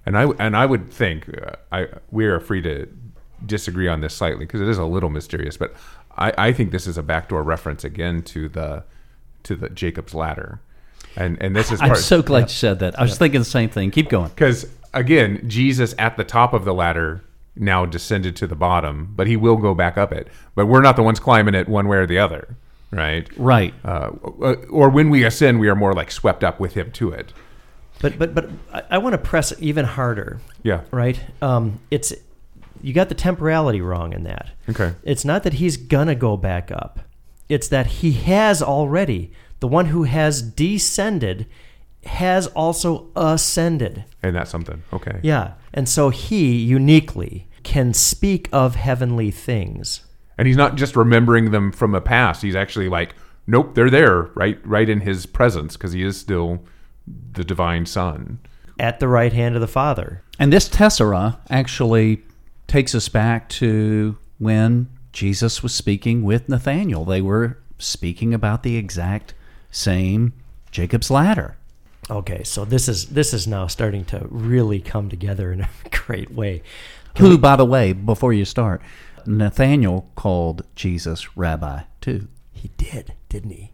And I and I would think uh, I we are free to disagree on this slightly because it is a little mysterious, but I, I think this is a backdoor reference again to the to the Jacob's ladder, and and this is I'm part so glad you said that. I was thinking the same thing. Keep going. because again Jesus at the top of the ladder now descended to the bottom, but he will go back up it. But we're not the ones climbing it one way or the other, right? Right. Uh, or when we ascend, we are more like swept up with him to it. But but but I, I want to press even harder. Yeah. Right. Um, it's you got the temporality wrong in that. Okay. It's not that he's gonna go back up. It's that he has already. The one who has descended has also ascended. And that's something. Okay. Yeah. And so he uniquely can speak of heavenly things. And he's not just remembering them from a past he's actually like nope they're there right right in his presence because he is still the divine son At the right hand of the Father. And this tessera actually takes us back to when Jesus was speaking with Nathaniel. They were speaking about the exact same Jacob's ladder. Okay, so this is this is now starting to really come together in a great way. Who, by the way, before you start, Nathaniel called Jesus rabbi too. He did, didn't he?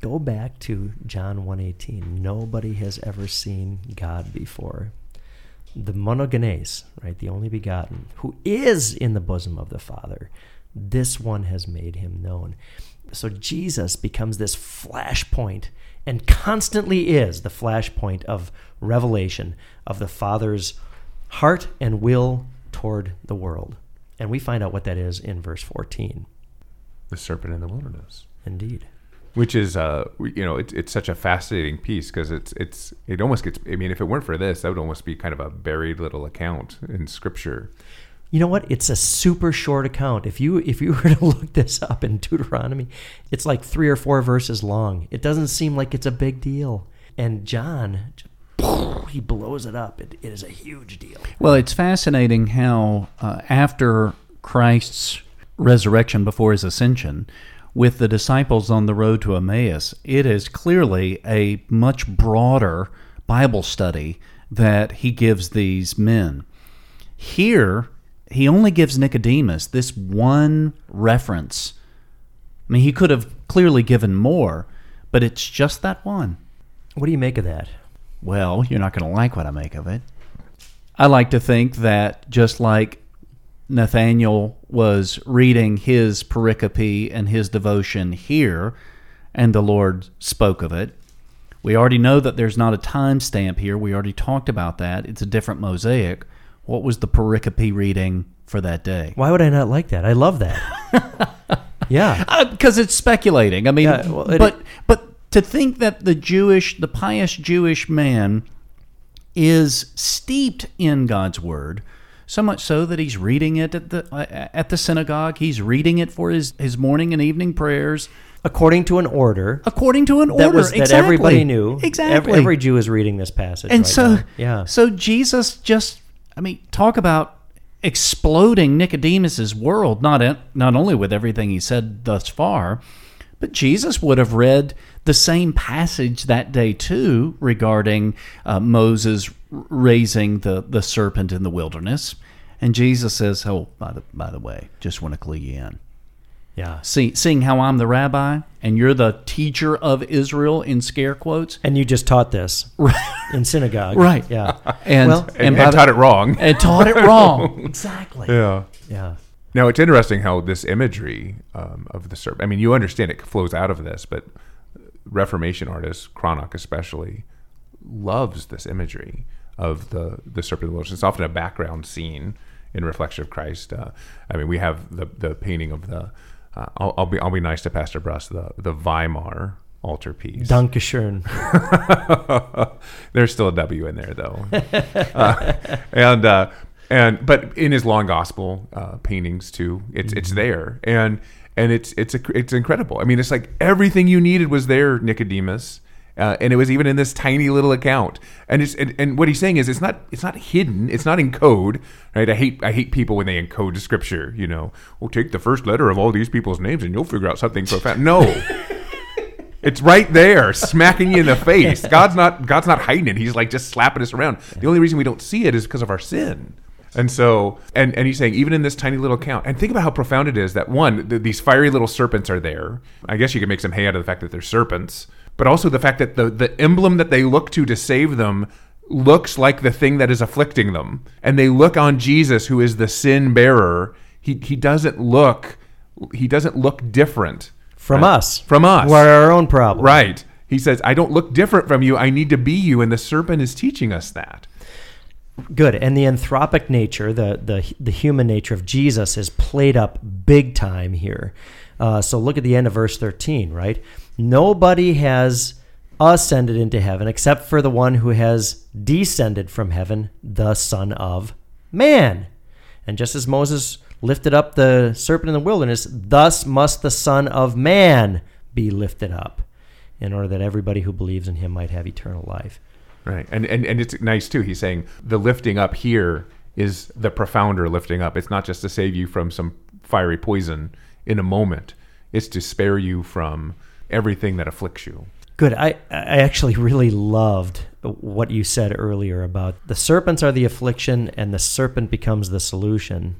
Go back to John 1:18. Nobody has ever seen God before. The monogenes, right, the only begotten, who is in the bosom of the Father. This one has made him known. So Jesus becomes this flashpoint and constantly is the flashpoint of revelation of the Father's heart and will toward the world. And we find out what that is in verse 14. the serpent in the wilderness Indeed. which is uh you know it's, it's such a fascinating piece because it's it's it almost gets i mean if it weren't for this that would almost be kind of a buried little account in scripture You know what? It's a super short account. If you if you were to look this up in Deuteronomy, it's like three or four verses long. It doesn't seem like it's a big deal. And John, he blows it up. It, it is a huge deal. Well, it's fascinating how uh, after Christ's resurrection before his ascension, with the disciples on the road to Emmaus, it is clearly a much broader Bible study that he gives these men. Here, he only gives Nicodemus this one reference. I mean, he could have clearly given more, but it's just that one. What do you make of that? Well, you're not going to like what I make of it. I like to think that just like Nathaniel was reading his pericope and his devotion here, and the Lord spoke of it. We already know that there's not a time stamp here. We already talked about that. It's a different mosaic. What was the pericope reading for that day? Why would I not like that? I love that. yeah. because Uh, it's speculating. I mean, Yeah, well, it- but but to think that the Jewish, the pious Jewish man, is steeped in God's word, so much so that he's reading it at the uh, at the synagogue. He's reading it for his his morning and evening prayers According to an order according to an that order was that exactly. everybody knew. exactly. Every, every Jew is reading this passage. and right so now. yeah. so Jesus just I mean talk about exploding Nicodemus's world not in, not only with everything he said thus far but Jesus would have read the same passage that day too regarding uh, Moses raising the, the serpent in the wilderness and Jesus says oh by the by the way just want to clue you in yeah. See, seeing how I'm the rabbi and you're the teacher of Israel in scare quotes And you just taught this in synagogue. Right. Yeah. and Well- and, by and the- taught it wrong and taught it wrong. exactly. yeah Yeah. Now it's interesting how this imagery um, of the serpent. I mean, you understand it flows out of this, but Reformation artists, Cranach especially, loves this imagery of the the serpent in the wilderness. It's often a background scene in reflection of Christ. Uh, I mean, we have the the painting of the. Uh, I'll, I'll be I'll be nice to Pastor Bruss. The the Weimar altarpiece. Dankeschön. There's still a W in there though, uh, and uh, and but in his law and gospel uh, paintings too, it's it's there, and and it's it's a, it's incredible. I mean, it's like everything you needed was there, Nicodemus. Uh, and it was even in this tiny little account. And it's and, and what he's saying is it's not it's not hidden. It's not in code, right? I hate I hate people when they encode scripture. You know, well, take the first letter of all these people's names and you'll figure out something profound. No, it's right there, smacking you in the face. God's not God's not hiding it. He's like just slapping us around. The only reason we don't see it is because of our sin. And so, and, and he's saying, even in this tiny little account, and think about how profound it is that one, th- these fiery little serpents are there. I guess you could make some hay out of the fact that they're serpents, but also the fact that the, the emblem that they look to to save them looks like the thing that is afflicting them. And they look on Jesus, who is the sin bearer. He, he doesn't look, he doesn't look different From Uh, us. From us. We're our own problem. Right. He says, I don't look different from you. I need to be you. And the serpent is teaching us that. Good. And the anthropic nature, the the the human nature of Jesus is played up big time here. Uh, so look at the end of verse 13, right? Nobody has ascended into heaven except for the one who has descended from heaven, the Son of Man. And just as Moses lifted up the serpent in the wilderness, thus must the Son of Man be lifted up, in order that everybody who believes in him might have eternal life. Right. And, and, and it's nice, too. He's saying the lifting up here is the profounder lifting up. It's not just to save you from some fiery poison in a moment, it's to spare you from everything that afflicts you. Good. I, I actually really loved what you said earlier about the serpents are the affliction and the serpent becomes the solution.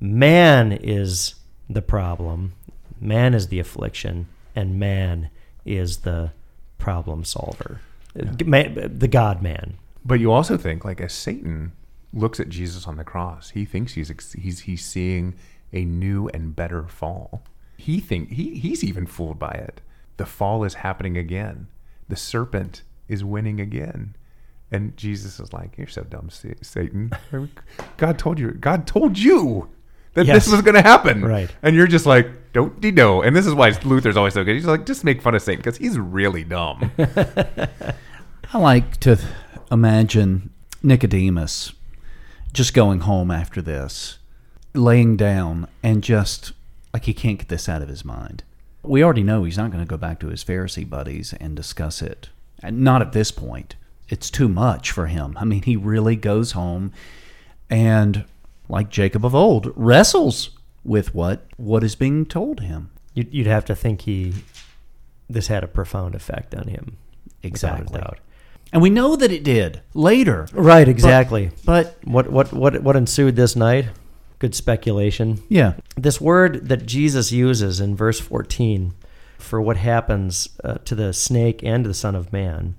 Man is the problem, man is the affliction, and man is the problem solver. Man, the God man. But you also think, like, as Satan looks at Jesus on the cross, he thinks he's he's he's seeing a new and better fall. He think he he's even fooled by it. The fall is happening again. The serpent is winning again. And Jesus is like, "You're so dumb, Satan. God told you. God told you that Yes. this was going to happen, Right. And you're just like, don't de know. And this is why Luther's always so good. He's like, just make fun of Satan because he's really dumb. I like to imagine Nicodemus just going home after this, laying down, and just like he can't get this out of his mind. We already know he's not going to go back to his Pharisee buddies and discuss it. And not at this point. It's too much for him. I mean, he really goes home and, like Jacob of old, wrestles with what what is being told him. You'd, you'd have to think he this had a profound effect on him. Exactly. And we know that it did later. Right, exactly. But what what what what ensued this night? Good speculation. yeah, This word that Jesus uses in verse 14 for what happens uh, to the snake and the Son of Man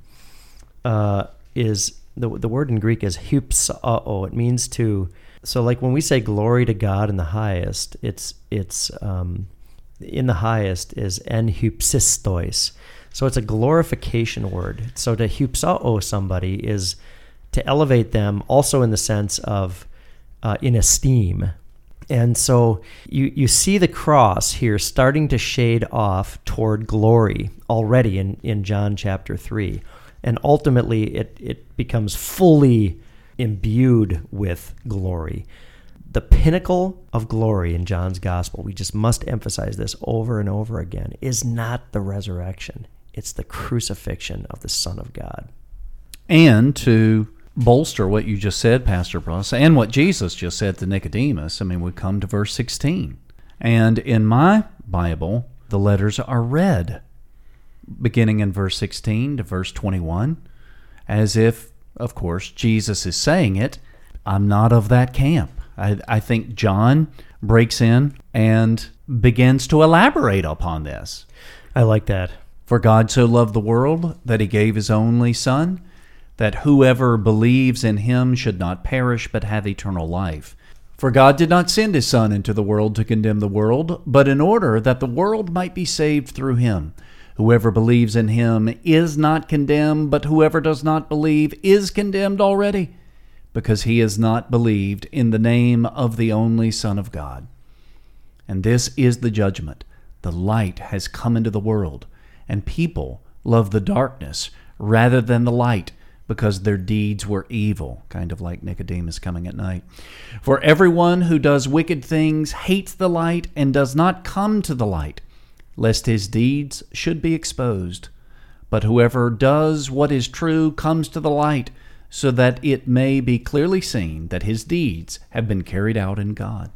uh, is the, the word in Greek is hypsao. It means to, so like when we say glory to God in the highest, it's, it's um, in the highest is en hypsistois. So it's a glorification word. So to hypsao somebody is to elevate them also in the sense of uh, in esteem. And so you, you see the cross here starting to shade off toward glory already in, in John chapter 3. And ultimately, it, it becomes fully imbued with glory. The pinnacle of glory in John's gospel, we just must emphasize this over and over again, is not the resurrection, it's the crucifixion of the Son of God. And to bolster what you just said, Pastor Bruss, and what Jesus just said to Nicodemus, I mean, we come to verse 16. And in my Bible, the letters are red, beginning in verse 16 to verse 21, as if, of course, Jesus is saying it. I'm not of that camp. I, I think John breaks in and begins to elaborate upon this. I like that. For God so loved the world that he gave his only Son, that whoever believes in him should not perish but have eternal life. For God did not send his Son into the world to condemn the world, but in order that the world might be saved through him. Whoever believes in him is not condemned, but whoever does not believe is condemned already, because he has not believed in the name of the only Son of God. And this is the judgment. The light has come into the world, and people love the darkness rather than the light, because their deeds were evil, kind of like Nicodemus coming at night. For everyone who does wicked things hates the light and does not come to the light, lest his deeds should be exposed. But whoever does what is true comes to the light, so that it may be clearly seen that his deeds have been carried out in God.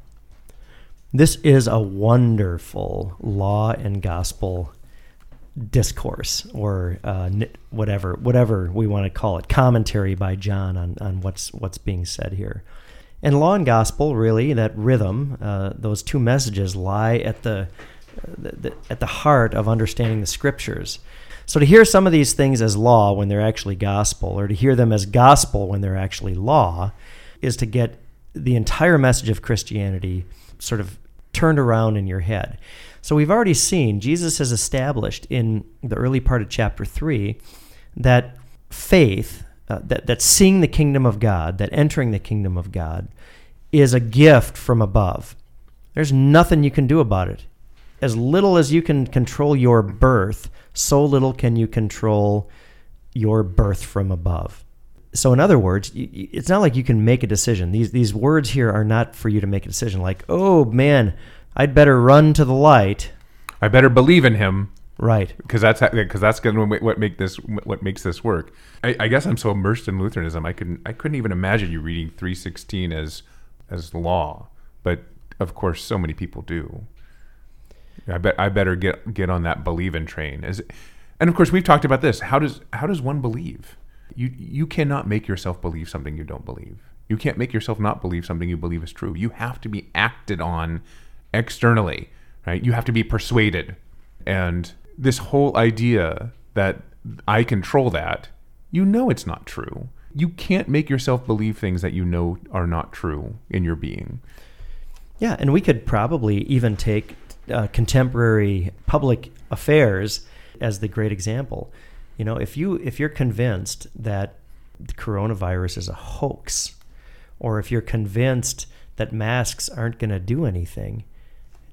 This is a wonderful law and gospel discourse or uh, whatever whatever we want to call it commentary by John on, on what's what's being said here and law and gospel really that rhythm uh, those two messages lie at the, at the heart of understanding the scriptures so to hear some of these things as law when they're actually gospel or to hear them as gospel when they're actually law is to get the entire message of Christianity sort of turned around in your head so we've already seen Jesus has established in the early part of chapter 3 that faith, uh, that, that seeing the kingdom of God, that entering the kingdom of God, is a gift from above. There's nothing you can do about it. As little as you can control your birth, so little can you control your birth from above. So, in other words, it's not like you can make a decision. These, these words here are not for you to make a decision like, oh man, I'd better run to the light. I better believe in him. Right. Because that's because that's going to what make this what makes this work. I, I, guess I'm so immersed in Lutheranism, I couldn't I couldn't even imagine you reading 316 as as law, but of course, so many people do. I bet I better get get on that believe in train. As, and of course, we've talked about this. How does how does one believe? You you cannot make yourself believe something you don't believe. You can't make yourself not believe something you believe is true. You have to be acted on externally, right? You have to be persuaded. And this whole idea that I control that, you know it's not true. You can't make yourself believe things that you know are not true in your being. Yeah, and we could probably even take uh, contemporary public affairs as the great example. You know, if you if you're convinced that the coronavirus is a hoax, or if you're convinced that masks aren't going to do anything,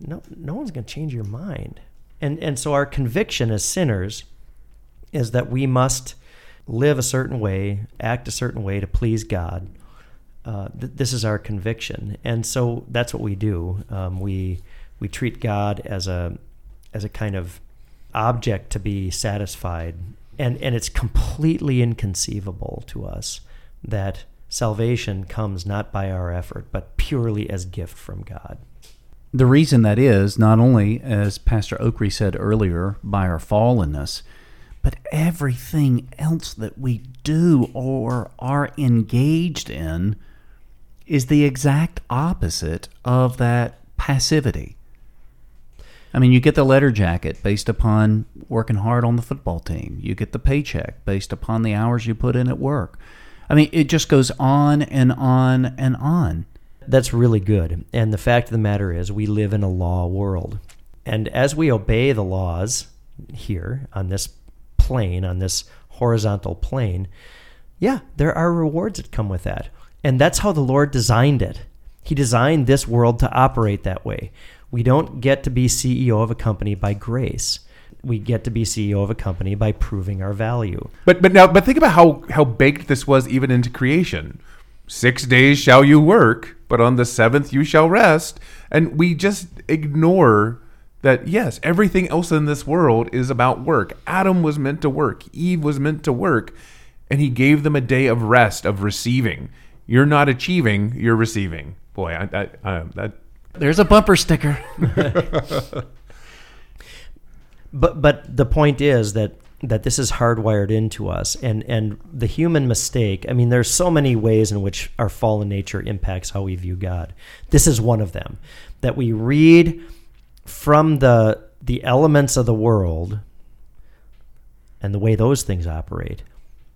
no, no one's going to change your mind. And, and so our conviction as sinners is that we must live a certain way, act a certain way to please God. Uh, th- this is our conviction, and so that's what we do. Um, we we treat God as a as a kind of object to be satisfied, and and it's completely inconceivable to us that salvation comes not by our effort, but purely as gift from God. The reason that is not only, as Pastor Oakry said earlier, by our fallenness, but everything else that we do or are engaged in is the exact opposite of that passivity. I mean, you get the letter jacket based upon working hard on the football team. You get the paycheck based upon the hours you put in at work. I mean, it just goes on and on and on. That's really good. And the fact of the matter is, we live in a law world. And as we obey the laws here on this plane, on this horizontal plane, yeah, there are rewards that come with that. And that's how the Lord designed it. He designed this world to operate that way. We don't get to be CEO of a company by grace. We get to be CEO of a company by proving our value. But but now but think about how how baked this was even into creation. Six days shall you work, but on the seventh you shall rest. And we just ignore that, yes, everything else in this world is about work. Adam was meant to work, Eve was meant to work, and he gave them a day of rest, of receiving. You're not achieving, you're receiving. Boy, I, I, I, that. There's a bumper sticker. but but the point is that that this is hardwired into us and and the human mistake i mean there's so many ways in which our fallen nature impacts how we view god. This is one of them that we read from the the elements of the world and the way those things operate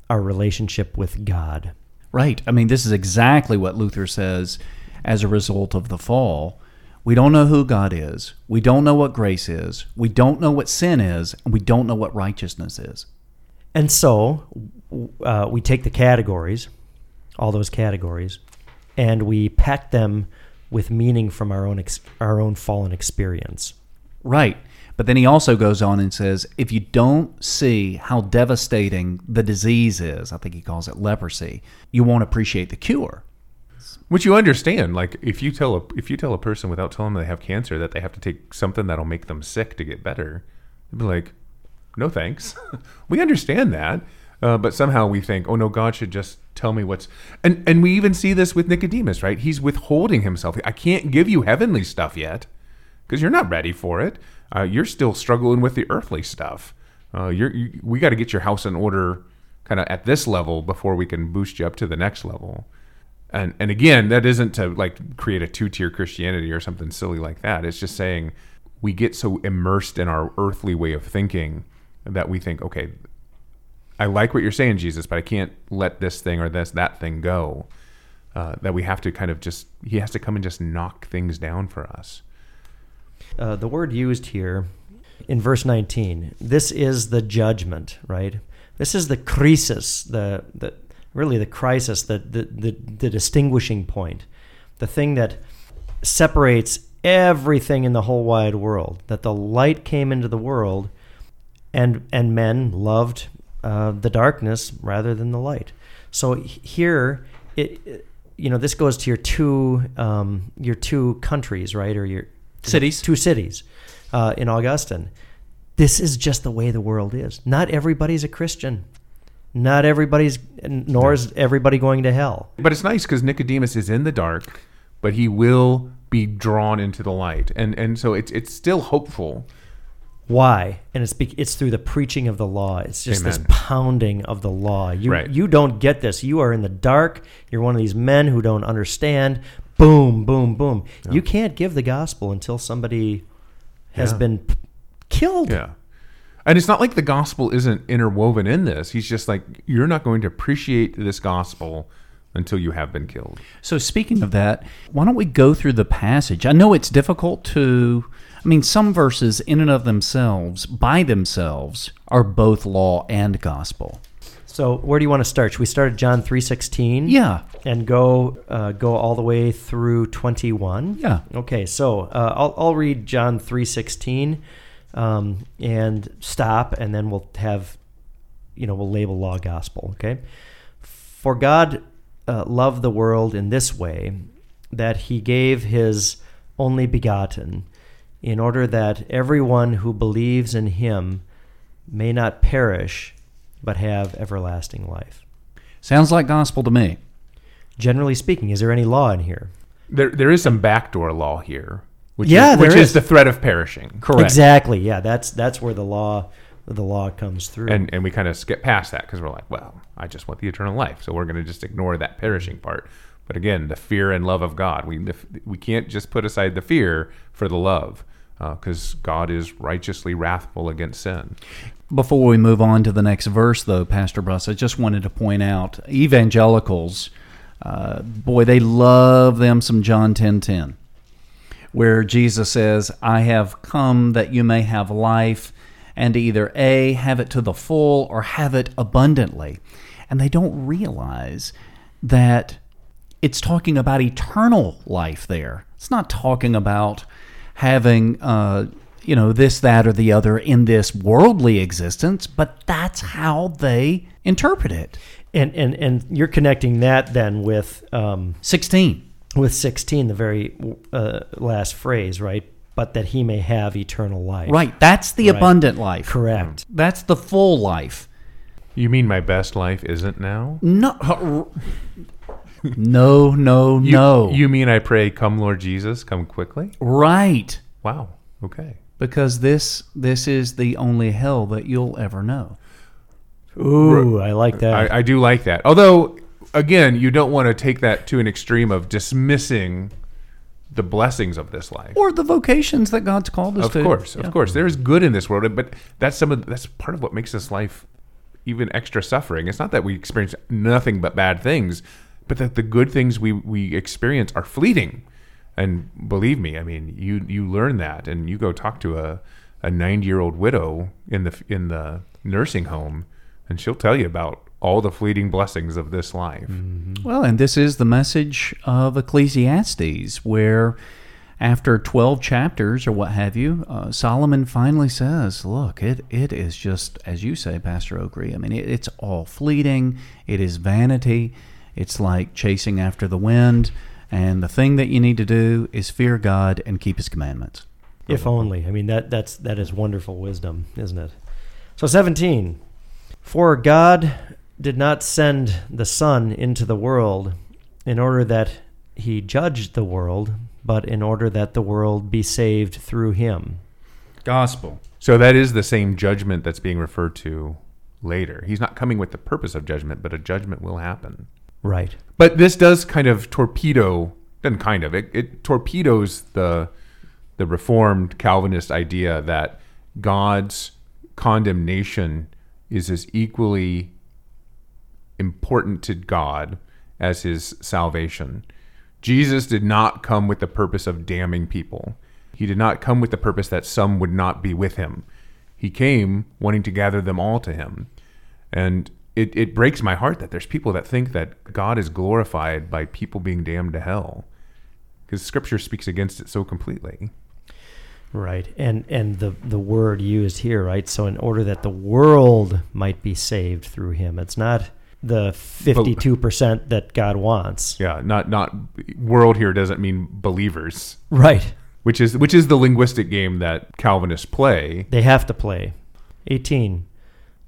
our relationship with god. Right. I mean this is exactly what luther says as a result of the fall we don't know who God is. We don't know what grace is. We don't know what sin is. And we don't know what righteousness is. And so uh, we take the categories, all those categories, and we pack them with meaning from our own ex- our own fallen experience. Right. But then he also goes on and says, if you don't see how devastating the disease is, I think he calls it leprosy, you won't appreciate the cure. Which you understand, like if you tell a if you tell a person without telling them they have cancer that they have to take something that'll make them sick to get better, they'd be like, "No thanks." we understand that, uh, but somehow we think, "Oh no, God should just tell me what's." And and we even see this with Nicodemus, right? He's withholding himself. I can't give you heavenly stuff yet because you're not ready for it. Uh, you're still struggling with the earthly stuff. Uh, you're you, we got to get your house in order, kind of at this level before we can boost you up to the next level and and again that isn't to like create a two-tier christianity or something silly like that. It's just saying we get so immersed in our earthly way of thinking that we think okay i like what you're saying jesus but i can't let this thing or this that thing go. Uh, that we have to kind of just he has to come and just knock things down for us. Uh, the word used here in verse 19, this is the judgment, right? This is the crisis, the, the really the crisis, the, the, the, the distinguishing point, the thing that separates everything in the whole wide world. That the light came into the world, and and men loved uh, the darkness rather than the light. So here, it, it- you know, this goes to your two um, your two countries, right, or your Cities. two cities uh, in Augustine. This is just the way the world is. Not everybody's a Christian. Not everybody's, nor is everybody going to hell. but it's nice because nicodemus is in the dark but he will be drawn into the light and and so it's it's still hopeful Why? And it's be, it's through the preaching of the law. It's just this pounding of the law. You Right. you don't get this. You are in the dark. You're one of these men who don't understand. Boom, boom, boom. You can't give the gospel until somebody has Yeah. been p- killed. Yeah. And it's not like the gospel isn't interwoven in this. He's just like, you're not going to appreciate this gospel until you have been killed. So, speaking of that, why don't we go through the passage? I know it's difficult to. I mean, some verses in and of themselves, by themselves, are both law and gospel. So where do you want to start? Should we start at John three sixteen? Yeah. and go uh, go all the way through twenty one. Yeah. Okay, so uh, I'll I'll read John three sixteen, um, and stop, and then we'll have, you know, we'll label law gospel. Okay, for God uh, loved the world in this way, that He gave His only begotten, in order that everyone who believes in Him may not perish, but have everlasting life. Sounds like gospel to me. Generally speaking, is there any law in here? There, there is some backdoor law here, which, Yeah, is, which there is is. the threat of perishing. Correct. Exactly. Yeah, that's that's where the law the law comes through. And, and we kind of skip past that because we're like, well, I just want the eternal life. So we're going to just ignore that perishing part. But again, the fear and love of God. We, the, we can't just put aside the fear for the love because God is righteously wrathful against sin. Before we move on to the next verse, though, Pastor Bruss, I just wanted to point out evangelicals, uh, boy, they love them some John 10 10, where Jesus says, I have come that you may have life, and either A, have it to the full, or have it abundantly. And they don't realize that it's talking about eternal life there. It's not talking about having, uh, you know, this, that, or the other in this worldly existence, but that's how they interpret it. and and and you're connecting that then with um, 16. With 16, the very uh, last phrase, right? But that he may have eternal life. Right. That's the Right. abundant life. Correct. That's the full life. You mean my best life isn't now? No. no, no, You, no. You mean I pray, come Lord Jesus, come quickly? right. Wow. Okay. Because this this is the only hell that you'll ever know. Ooh, I like that. I, I do like that. Although, again, you don't want to take that to an extreme of dismissing the blessings of this life. Or the vocations that God's called us Of to. Of course, Yeah. of course, there is good in this world, but that's some of that's part of what makes this life even extra suffering. It's not that we experience nothing but bad things, but that the good things we we experience are fleeting. And believe me, I mean, you you learn that, and you go talk to a a ninety year old widow in the in the nursing home, and she'll tell you about all the fleeting blessings of this life. Well, and this is the message of Ecclesiastes, where after 12 chapters or what have you, uh, Solomon finally says, Look, it, it is just, as you say, Pastor Oakrey, I mean, it, it's all fleeting, it is vanity, it's like chasing after the wind, and the thing that you need to do is fear God and keep His commandments. If only. I mean that that's that is wonderful wisdom, isn't it? So 17. For God did not send the Son into the world in order that he judged the world, but in order that the world be saved through him. Gospel. So that is the same judgment that's being referred to later. He's not coming with the purpose of judgment, but a judgment will happen. Right. But this does kind of torpedo, doesn't kind of, it, it torpedoes the the reformed Calvinist idea that God's condemnation is as equally important to God as his salvation. Jesus did not come with the purpose of damning people. He did not come with the purpose that some would not be with him. He came wanting to gather them all to him. And it, it breaks my heart that there's people that think that God is glorified by people being damned to hell. Because scripture speaks against it so completely. Right. And and the the word used here, right? So in order that the world might be saved through him. It's not the 52% that God wants. Yeah, not not world here doesn't mean believers, Right. which is which is the linguistic game that Calvinists play. They have to play. 18.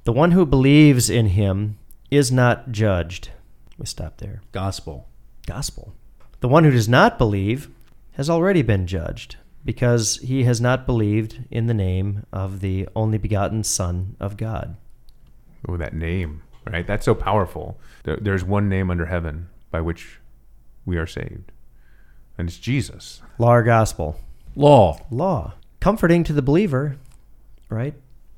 The one who believes in him is not judged. We stop there. Gospel. Gospel. The one who does not believe has already been judged because he has not believed in the name of the only begotten Son of God. Oh, that name, right? That's so powerful. There's one name under heaven by which we are saved, and it's Jesus. Law or gospel? Law. Law. Comforting to the believer, right?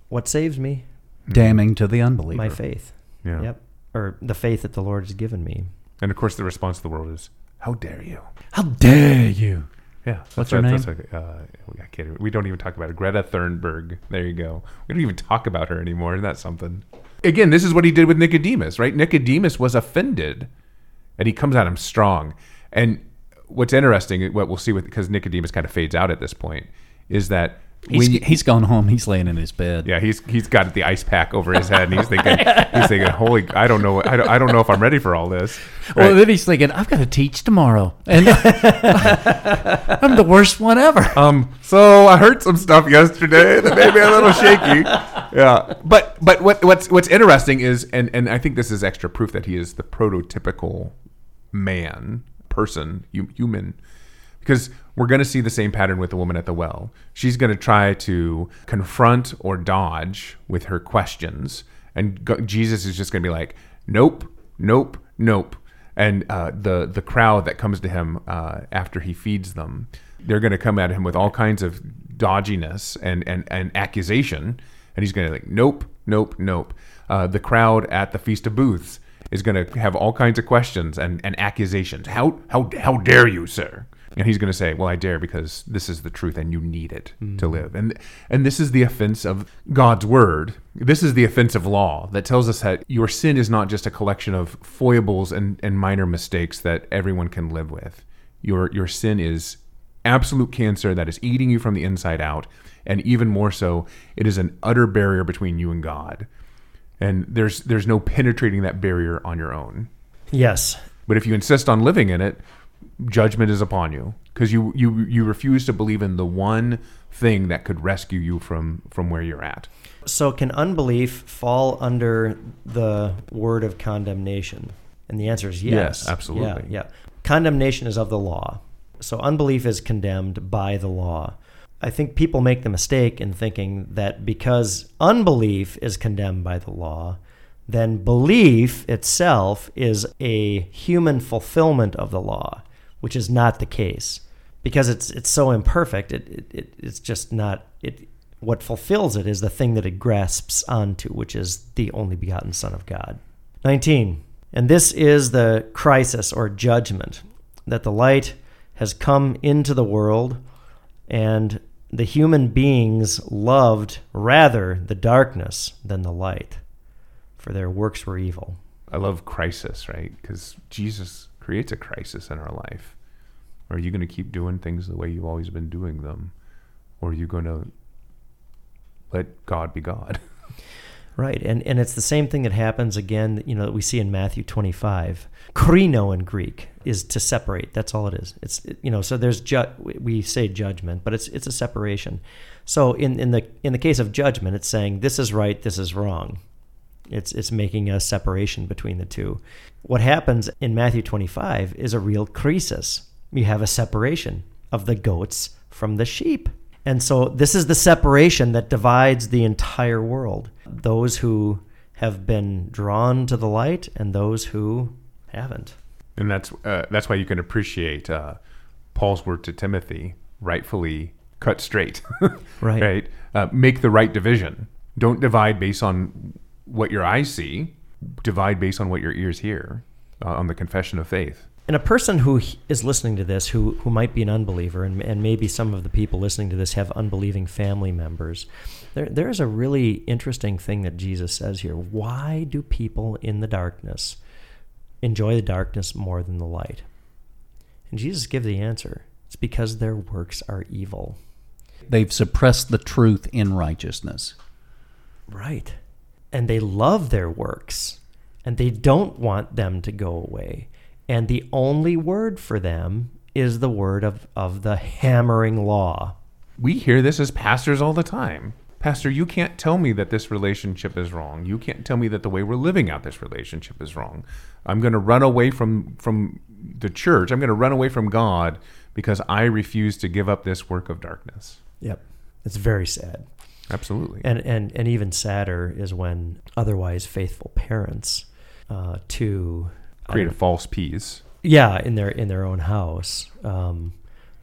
What saves me? Damning to the unbeliever. My faith. Yeah. Yep. Or the faith that the Lord has given me. And of course, the response of the world is, "How dare you?" How dare you? Yeah. What's that's her what- name? that's what- uh, I can't even- we don't even talk about it. Greta Thunberg. There you go. We don't even talk about her anymore. Isn't that something? Again, this is what he did with Nicodemus, right? Nicodemus was offended, and he comes at him strong. And what's interesting, what we'll see with because Nicodemus kind of fades out at this point, is that He's, you- he's gone home. He's laying in his bed. yeah, he's he's got the ice pack over his head, and he's thinking, he's thinking, holy, I don't know, I don't, I don't know if I'm ready for all this. Well, Right? then he's thinking, I've got to teach tomorrow, and I'm the worst one ever. Um, so I heard some stuff yesterday that made me a little shaky. Yeah, but but what what's what's interesting is, and and I think this is extra proof that he is the prototypical man, person, human, because we're going to see the same pattern with the woman at the well. She's going to try to confront or dodge with her questions, and go, Jesus is just going to be like, "Nope, nope, nope." And uh, the the crowd that comes to him uh, after he feeds them, they're going to come at him with all kinds of dodginess and and, and accusation, and he's going to like, "Nope, nope, nope." Uh, the crowd at the feast of booths is going to have all kinds of questions and, and accusations. How how how dare you, sir? And he's going to say, "Well, I dare because this is the truth, and you need it to live." And and this is the offense of God's word. This is the offense of law that tells us that your sin is not just a collection of foibles and, and minor mistakes that everyone can live with. Your your sin is absolute cancer that is eating you from the inside out, and even more so, it is an utter barrier between you and God. And there's there's no penetrating that barrier on your own. Yes. But if you insist on living in it, judgment is upon you because you, you you refuse to believe in the one thing that could rescue you from from where you're at. So can unbelief fall under the word of condemnation? And the answer is yes. Yes, absolutely. Yeah, yeah. Condemnation is of the law. So unbelief is condemned by the law. I think people make the mistake in thinking that because unbelief is condemned by the law, then belief itself is a human fulfillment of the law, which is not the case. Because it's it's so imperfect, it, it, it it's just not it what fulfills it is the thing that it grasps onto, which is the only begotten Son of God. 19. And this is the crisis or judgment that the light has come into the world, and the human beings loved rather the darkness than the light, for their works were evil. I love crisis, right? Because Jesus creates a crisis in our life, Are you going to keep doing things the way you've always been doing them? Or are you going to let God be God? Right, and and it's the same thing that happens again. You know that we see in Matthew twenty five. Krino in Greek is to separate. That's all it is. It's you know so there's ju- we say judgment, but it's it's a separation. So in in the in the case of judgment, it's saying this is right, this is wrong. It's it's making a separation between the two. What happens in Matthew twenty five is a real crisis. You have a separation of the goats from the sheep. And so this is the separation that divides the entire world. Those who have been drawn to the light and those who haven't. And that's uh, that's why you can appreciate uh, Paul's word to Timothy, rightfully cut straight, Right. right? Uh, make the right division. Don't divide based on what your eyes see. Divide based on what your ears hear. Uh, on the confession of faith. And a person who is listening to this, who, who might be an unbeliever, and, and maybe some of the people listening to this have unbelieving family members, there, there is a really interesting thing that Jesus says here. Why do people in the darkness enjoy the darkness more than the light? And Jesus gives the answer it's because their works are evil. They've suppressed the truth in righteousness. Right. And they love their works, and they don't want them to go away. And the only word for them is the word of, of the hammering law. We hear this as pastors all the time. Pastor, you can't tell me that this relationship is wrong. You can't tell me that the way we're living out this relationship is wrong. I'm going to run away from from the church. I'm going to run away from God because I refuse to give up this work of darkness. Yep. It's very sad. Absolutely. And, and, and even sadder is when otherwise faithful parents uh, to Create a false peace. yeah in their in their own house um,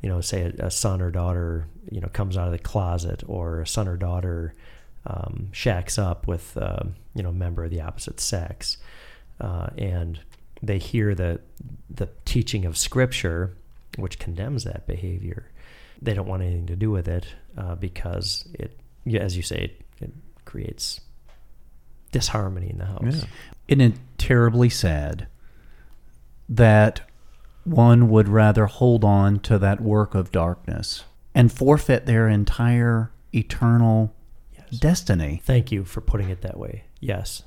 you know say a, a son or daughter you know comes out of the closet or a son or daughter um, shacks up with uh, you know a member of the opposite sex uh, and they hear the the teaching of scripture which condemns that behavior they don't want anything to do with it uh, because it as you say it, it creates disharmony in the house Yeah. Isn't it terribly sad that one would rather hold on to that work of darkness and forfeit their entire eternal Yes. destiny? thank you for putting it that way yes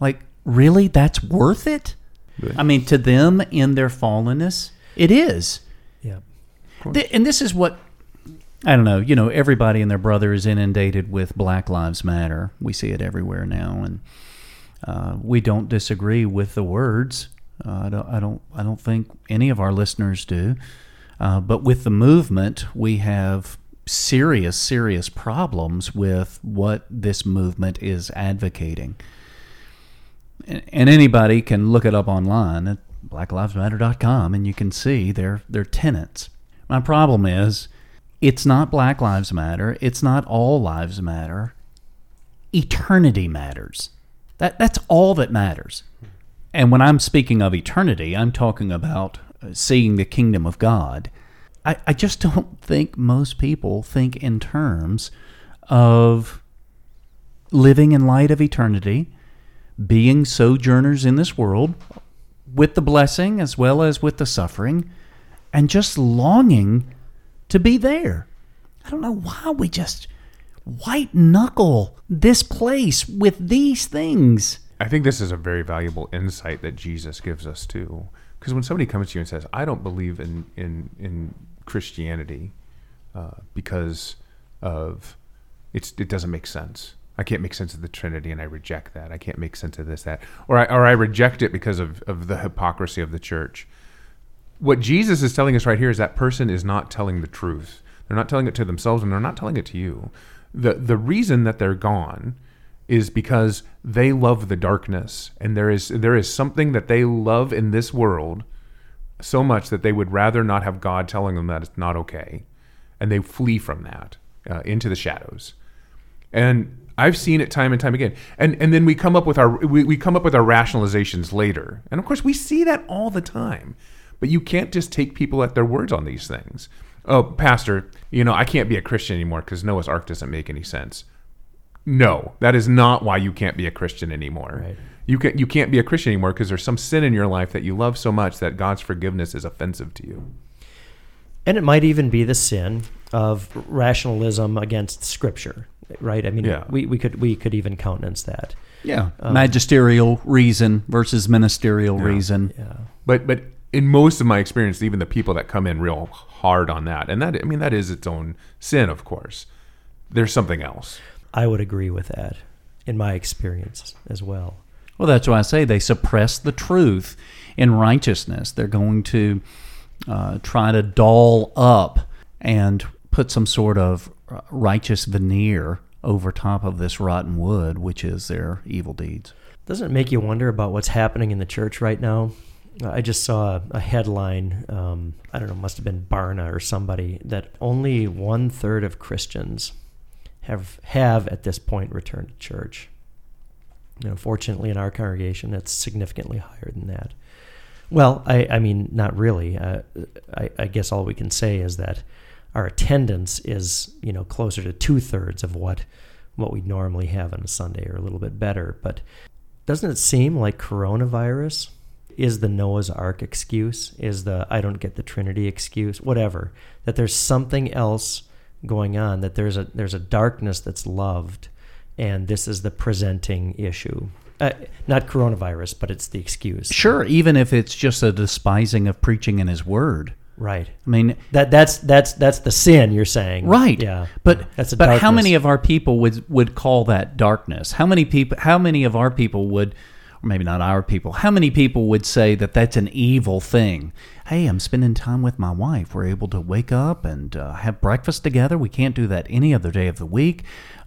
Like, really? That's worth it? I mean, to them in their fallenness, it is. yeah Th- and this is what I don't know. You know, everybody and their brother is inundated with Black Lives Matter. We see it everywhere now, and uh, we don't disagree with the words. Uh, I don't. I don't. I don't think any of our listeners do. Uh, but with the movement, we have serious, serious problems with what this movement is advocating. And and anybody can look it up online at blacklivesmatter.com and you can see their their tenets. My problem is it's not Black Lives Matter, it's not all lives matter. Eternity matters. That that's all that matters. And when I'm speaking of eternity, I'm talking about uh, seeing the kingdom of God. I, I just don't think most people think in terms of living in light of eternity, being sojourners in this world with the blessing as well as with the suffering, and just longing to be there. I don't know why we just white knuckle this place with these things. I think this is a very valuable insight that Jesus gives us too. Because when somebody comes to you and says, "I don't believe in in in Christianity uh, because of it's it doesn't make sense. I can't make sense of the Trinity, and I reject that. I can't make sense of this that, or I or I reject it because of of the hypocrisy of the church." What Jesus is telling us right here is that person is not telling the truth. They're not telling it to themselves, and they're not telling it to you. the The reason that they're gone is because they love the darkness. And there is there is something that they love in this world so much that they would rather not have God telling them that it's not okay. And they flee from that uh, into the shadows. And I've seen it time and time again. And and then we come up with our we, we come up with our rationalizations later. And of course we see that all the time. But you can't just take people at their words on these things. Oh pastor you know I can't be a Christian anymore because Noah's Ark doesn't make any sense no, that is not why you can't be a Christian anymore. Right. You can you can't be a Christian anymore because there's some sin in your life that you love so much that God's forgiveness is offensive to you. And it might even be the sin of rationalism against Scripture, right? I mean, Yeah. we, we could we could even countenance that. Yeah. Um, Magisterial reason versus ministerial reason. Yeah. But but in most of my experience, even the people that come in real hard on that, and that I mean that is its own sin, of course. There's something else. I would agree with that in my experience as well. Well, that's why I say they suppress the truth in righteousness. They're going to uh, try to doll up and put some sort of uh, righteous veneer over top of this rotten wood, which is their evil deeds. Doesn't it make you wonder about what's happening in the church right now? Uh, I just saw a, a headline. Um, I don't know, must have been Barna or somebody that only one third of Christians have have at this point returned to church. You know, fortunately, in our congregation, it's significantly higher than that. Well, I, I mean, not really. Uh, I, I guess all we can say is that our attendance is, you know, closer to two thirds of what what we normally have on a Sunday, or a little bit better. But doesn't it seem like coronavirus is the Noah's Ark excuse? Is the I don't get the Trinity excuse? Whatever. That there's something else going on. That there's a there's a darkness that's loved, and this is the presenting issue. Uh, not coronavirus, but it's the excuse. Sure, even if it's just a despising of preaching in His Word. Right. I mean, That that's that's that's the sin you're saying. Right. Yeah. But that's a but how many of our people would would call that darkness? How many people how many of our people would maybe not our people. How many people would say that that's an evil thing? Hey, I'm spending time with my wife. We're able to wake up and uh, have breakfast together. We can't do that any other day of the week.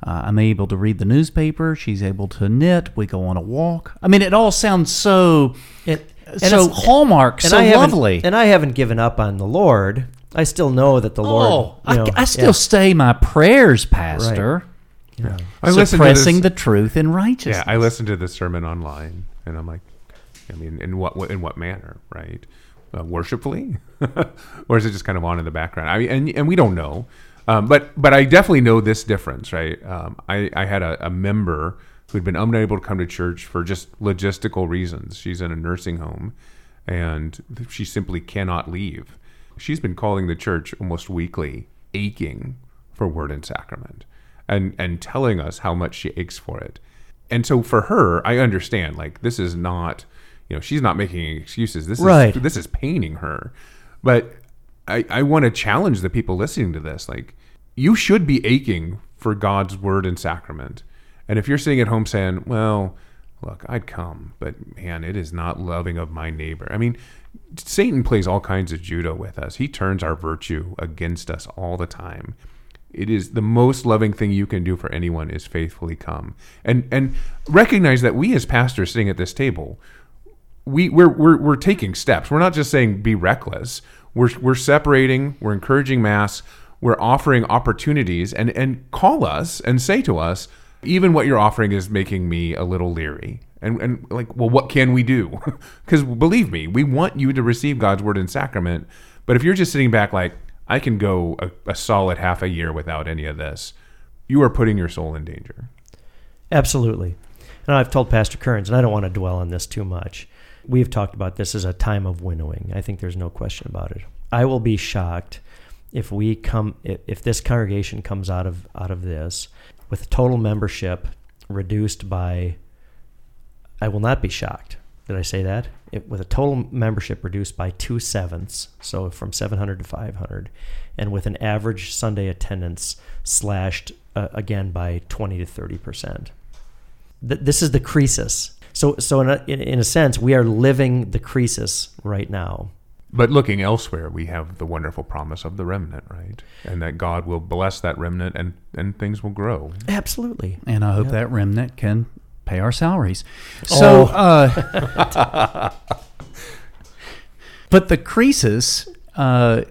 Uh, I'm able to read the newspaper. She's able to knit. We go on a walk. I mean, it all sounds so and so it's- hallmark, so I lovely. And I haven't given up on the Lord. I still know that the Lord. oh, you know, I, I still yeah. say my prayers, Pastor. Yeah. I listened to suppressing the truth in righteousness. Yeah, I listened to the sermon online, and I'm like, I mean, in what in what manner, right? Uh, worshipfully, or is it just kind of on in the background? I mean, and and we don't know, um, but but I definitely know this difference, right? Um, I I had a, a member who'd been unable to come to church for just logistical reasons. She's in a nursing home, and she simply cannot leave. She's been calling the church almost weekly, aching for word and sacrament, and and telling us how much she aches for it and so for her, I understand. Like this is not, you know, she's not making excuses. This Right. is this is paining her. But I I want to challenge the people listening to this. Like you should be aching for God's word and sacrament. And if you're sitting at home saying, "Well, look, I'd come, but man, it is not loving of my neighbor." I mean, Satan plays all kinds of judo with us. He turns our virtue against us all the time it is the most loving thing you can do for anyone is faithfully come. And and recognize that we as pastors sitting at this table we we're we're, we're taking steps. We're not just saying be reckless. We're we're separating we're encouraging mass we're offering opportunities and and call us and say to us even what you're offering is making me a little leery. And and like well what can we do? Because believe me we want you to receive god's word and sacrament but if you're just sitting back like I can go a, a solid half a year without any of this. You are putting your soul in danger. Absolutely. And I've told Pastor Kearns, and I don't want to dwell on this too much. We've talked about this as a time of winnowing. I think there's no question about it. I will be shocked if we come if, if this congregation comes out of out of this with total membership reduced by I will not be shocked. Did I say that? It, with a total membership reduced by two sevenths, so from 700 to 500, and with an average Sunday attendance slashed uh, again by 20 to 30 percent. Th- this is the crisis. So, so in a, in, in a sense, we are living the crisis right now. But looking elsewhere, we have the wonderful promise of the remnant, right? And that God will bless that remnant and, and things will grow. Absolutely. and I hope that remnant can pay our salaries. So, Oh. uh, but the crisis uh,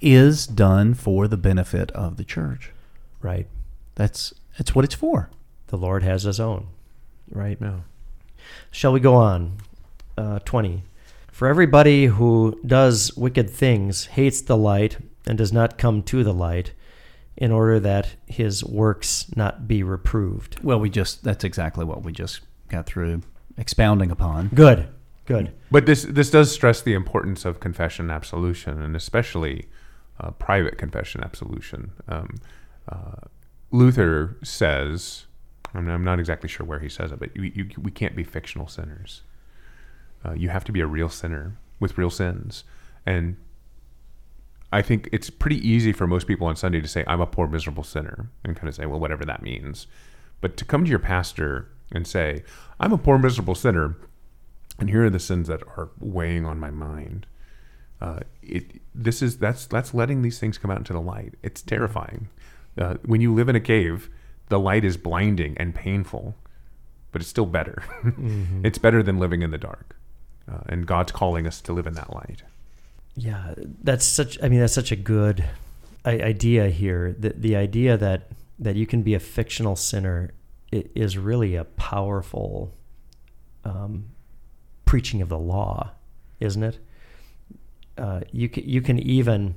is done for the benefit of the church. Right. That's that's what it's for. The Lord has His own. Right. Yeah. Shall we go on? Uh, 20. For everybody who does wicked things hates the light and does not come to the light in order that his works not be reproved. Well, we just that's exactly what we just got through expounding upon. Good. Good. But this this does stress the importance of confession and absolution, and especially uh, private confession, absolution. Um, uh, Luther says, I'm, I'm not exactly sure where he says it, but you, you, we can't be fictional sinners. Uh, you have to be a real sinner with real sins. And I think it's pretty easy for most people on Sunday to say, I'm a poor, miserable sinner, and kind of say, well, whatever that means. But to come to your pastor and say, I'm a poor, miserable sinner, and here are the sins that are weighing on my mind. Uh, it this is that's that's letting these things come out into the light. It's terrifying. Uh, when you live in a cave, the light is blinding and painful, but it's still better. mm-hmm. It's better than living in the dark, uh, and God's calling us to live in that light. Yeah, that's such. I mean, that's such a good idea here. The the idea that that you can be a fictional sinner is really a powerful um, preaching of the law, isn't it? Uh, you can, you can even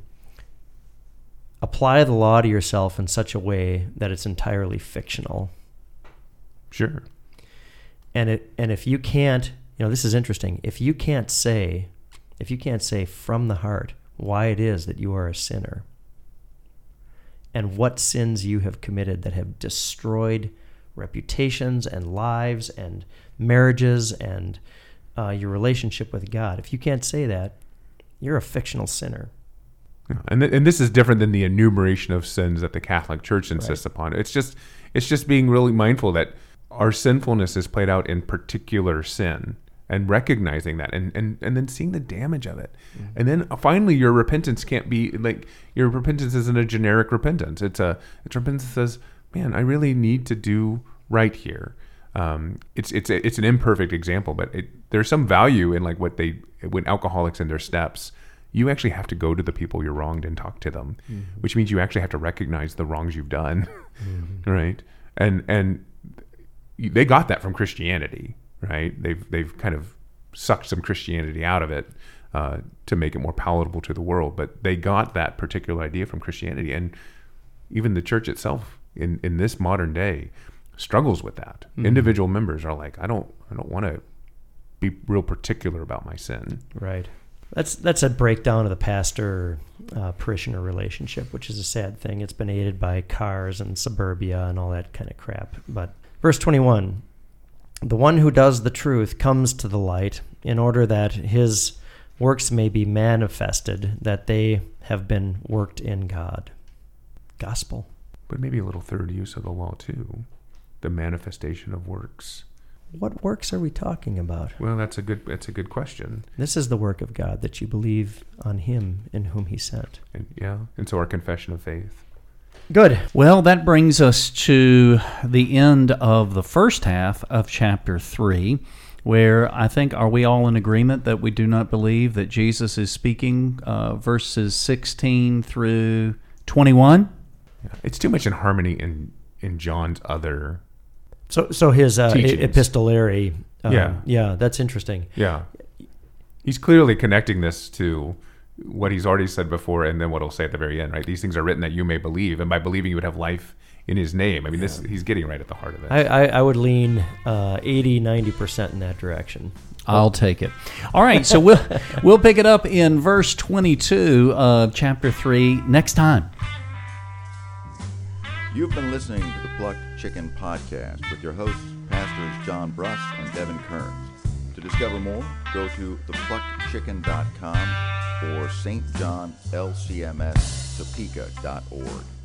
apply the law to yourself in such a way that it's entirely fictional. Sure. And it and if you can't, you know, this is interesting. If you can't say if you can't say from the heart why it is that you are a sinner and what sins you have committed that have destroyed reputations and lives and marriages and uh, your relationship with God, if you can't say that, you're a fictional sinner. And, th- and this is different than the enumeration of sins that the Catholic Church insists right. upon. It's just it's just being really mindful that our sinfulness is played out in particular sin and recognizing that and, and, and then seeing the damage of it. Mm-hmm. And then finally your repentance can't be like your repentance isn't a generic repentance. It's a it's repentance that says, Man, I really need to do right here. Um, it's it's it's an imperfect example, but it, there's some value in like what they when alcoholics in their steps. You actually have to go to the people you're wronged and talk to them, mm-hmm. which means you actually have to recognize the wrongs you've done, mm-hmm. right? And and they got that from Christianity right? They've they've kind of sucked some Christianity out of it uh, to make it more palatable to the world, but they got that particular idea from Christianity, and even the church itself in in this modern day struggles with that. Mm-hmm. Individual members are like, I don't I don't want to be real particular about my sin. Right. That's that's a breakdown of the pastor uh, parishioner relationship, which is a sad thing. It's been aided by cars and suburbia and all that kind of crap. But verse twenty one, the one who does the truth comes to the light in order that his works may be manifested, that they have been worked in God. Gospel. But maybe a little third use of the law, too the manifestation of works. What works are we talking about? Well, that's a good that's a good question. This is the work of God that you believe on him in whom he sent. And, yeah, and so our confession of faith. Good. Well, that brings us to the end of the first half of chapter 3, where I think, are we all in agreement that we do not believe that Jesus is speaking uh, verses 16 through 21? It's too much in harmony in, in John's other. So, so his uh, epistolary. Um, yeah. Yeah, that's interesting. Yeah. He's clearly connecting this to what he's already said before and then what he'll say at the very end, right? These things are written that you may believe, and by believing you would have life in his name. I mean, yeah. this he's getting right at the heart of it. I, I, I would lean uh, 80, 90% in that direction. I'll take it. All right, so we'll we'll pick it up in verse 22 of chapter 3 next time. You've been listening to the Plucked Chicken Podcast with your hosts, Pastors John Bruss and Devin Kearns. To discover more, go to thepluckedchicken.com or stjohnlcmstopeka.org.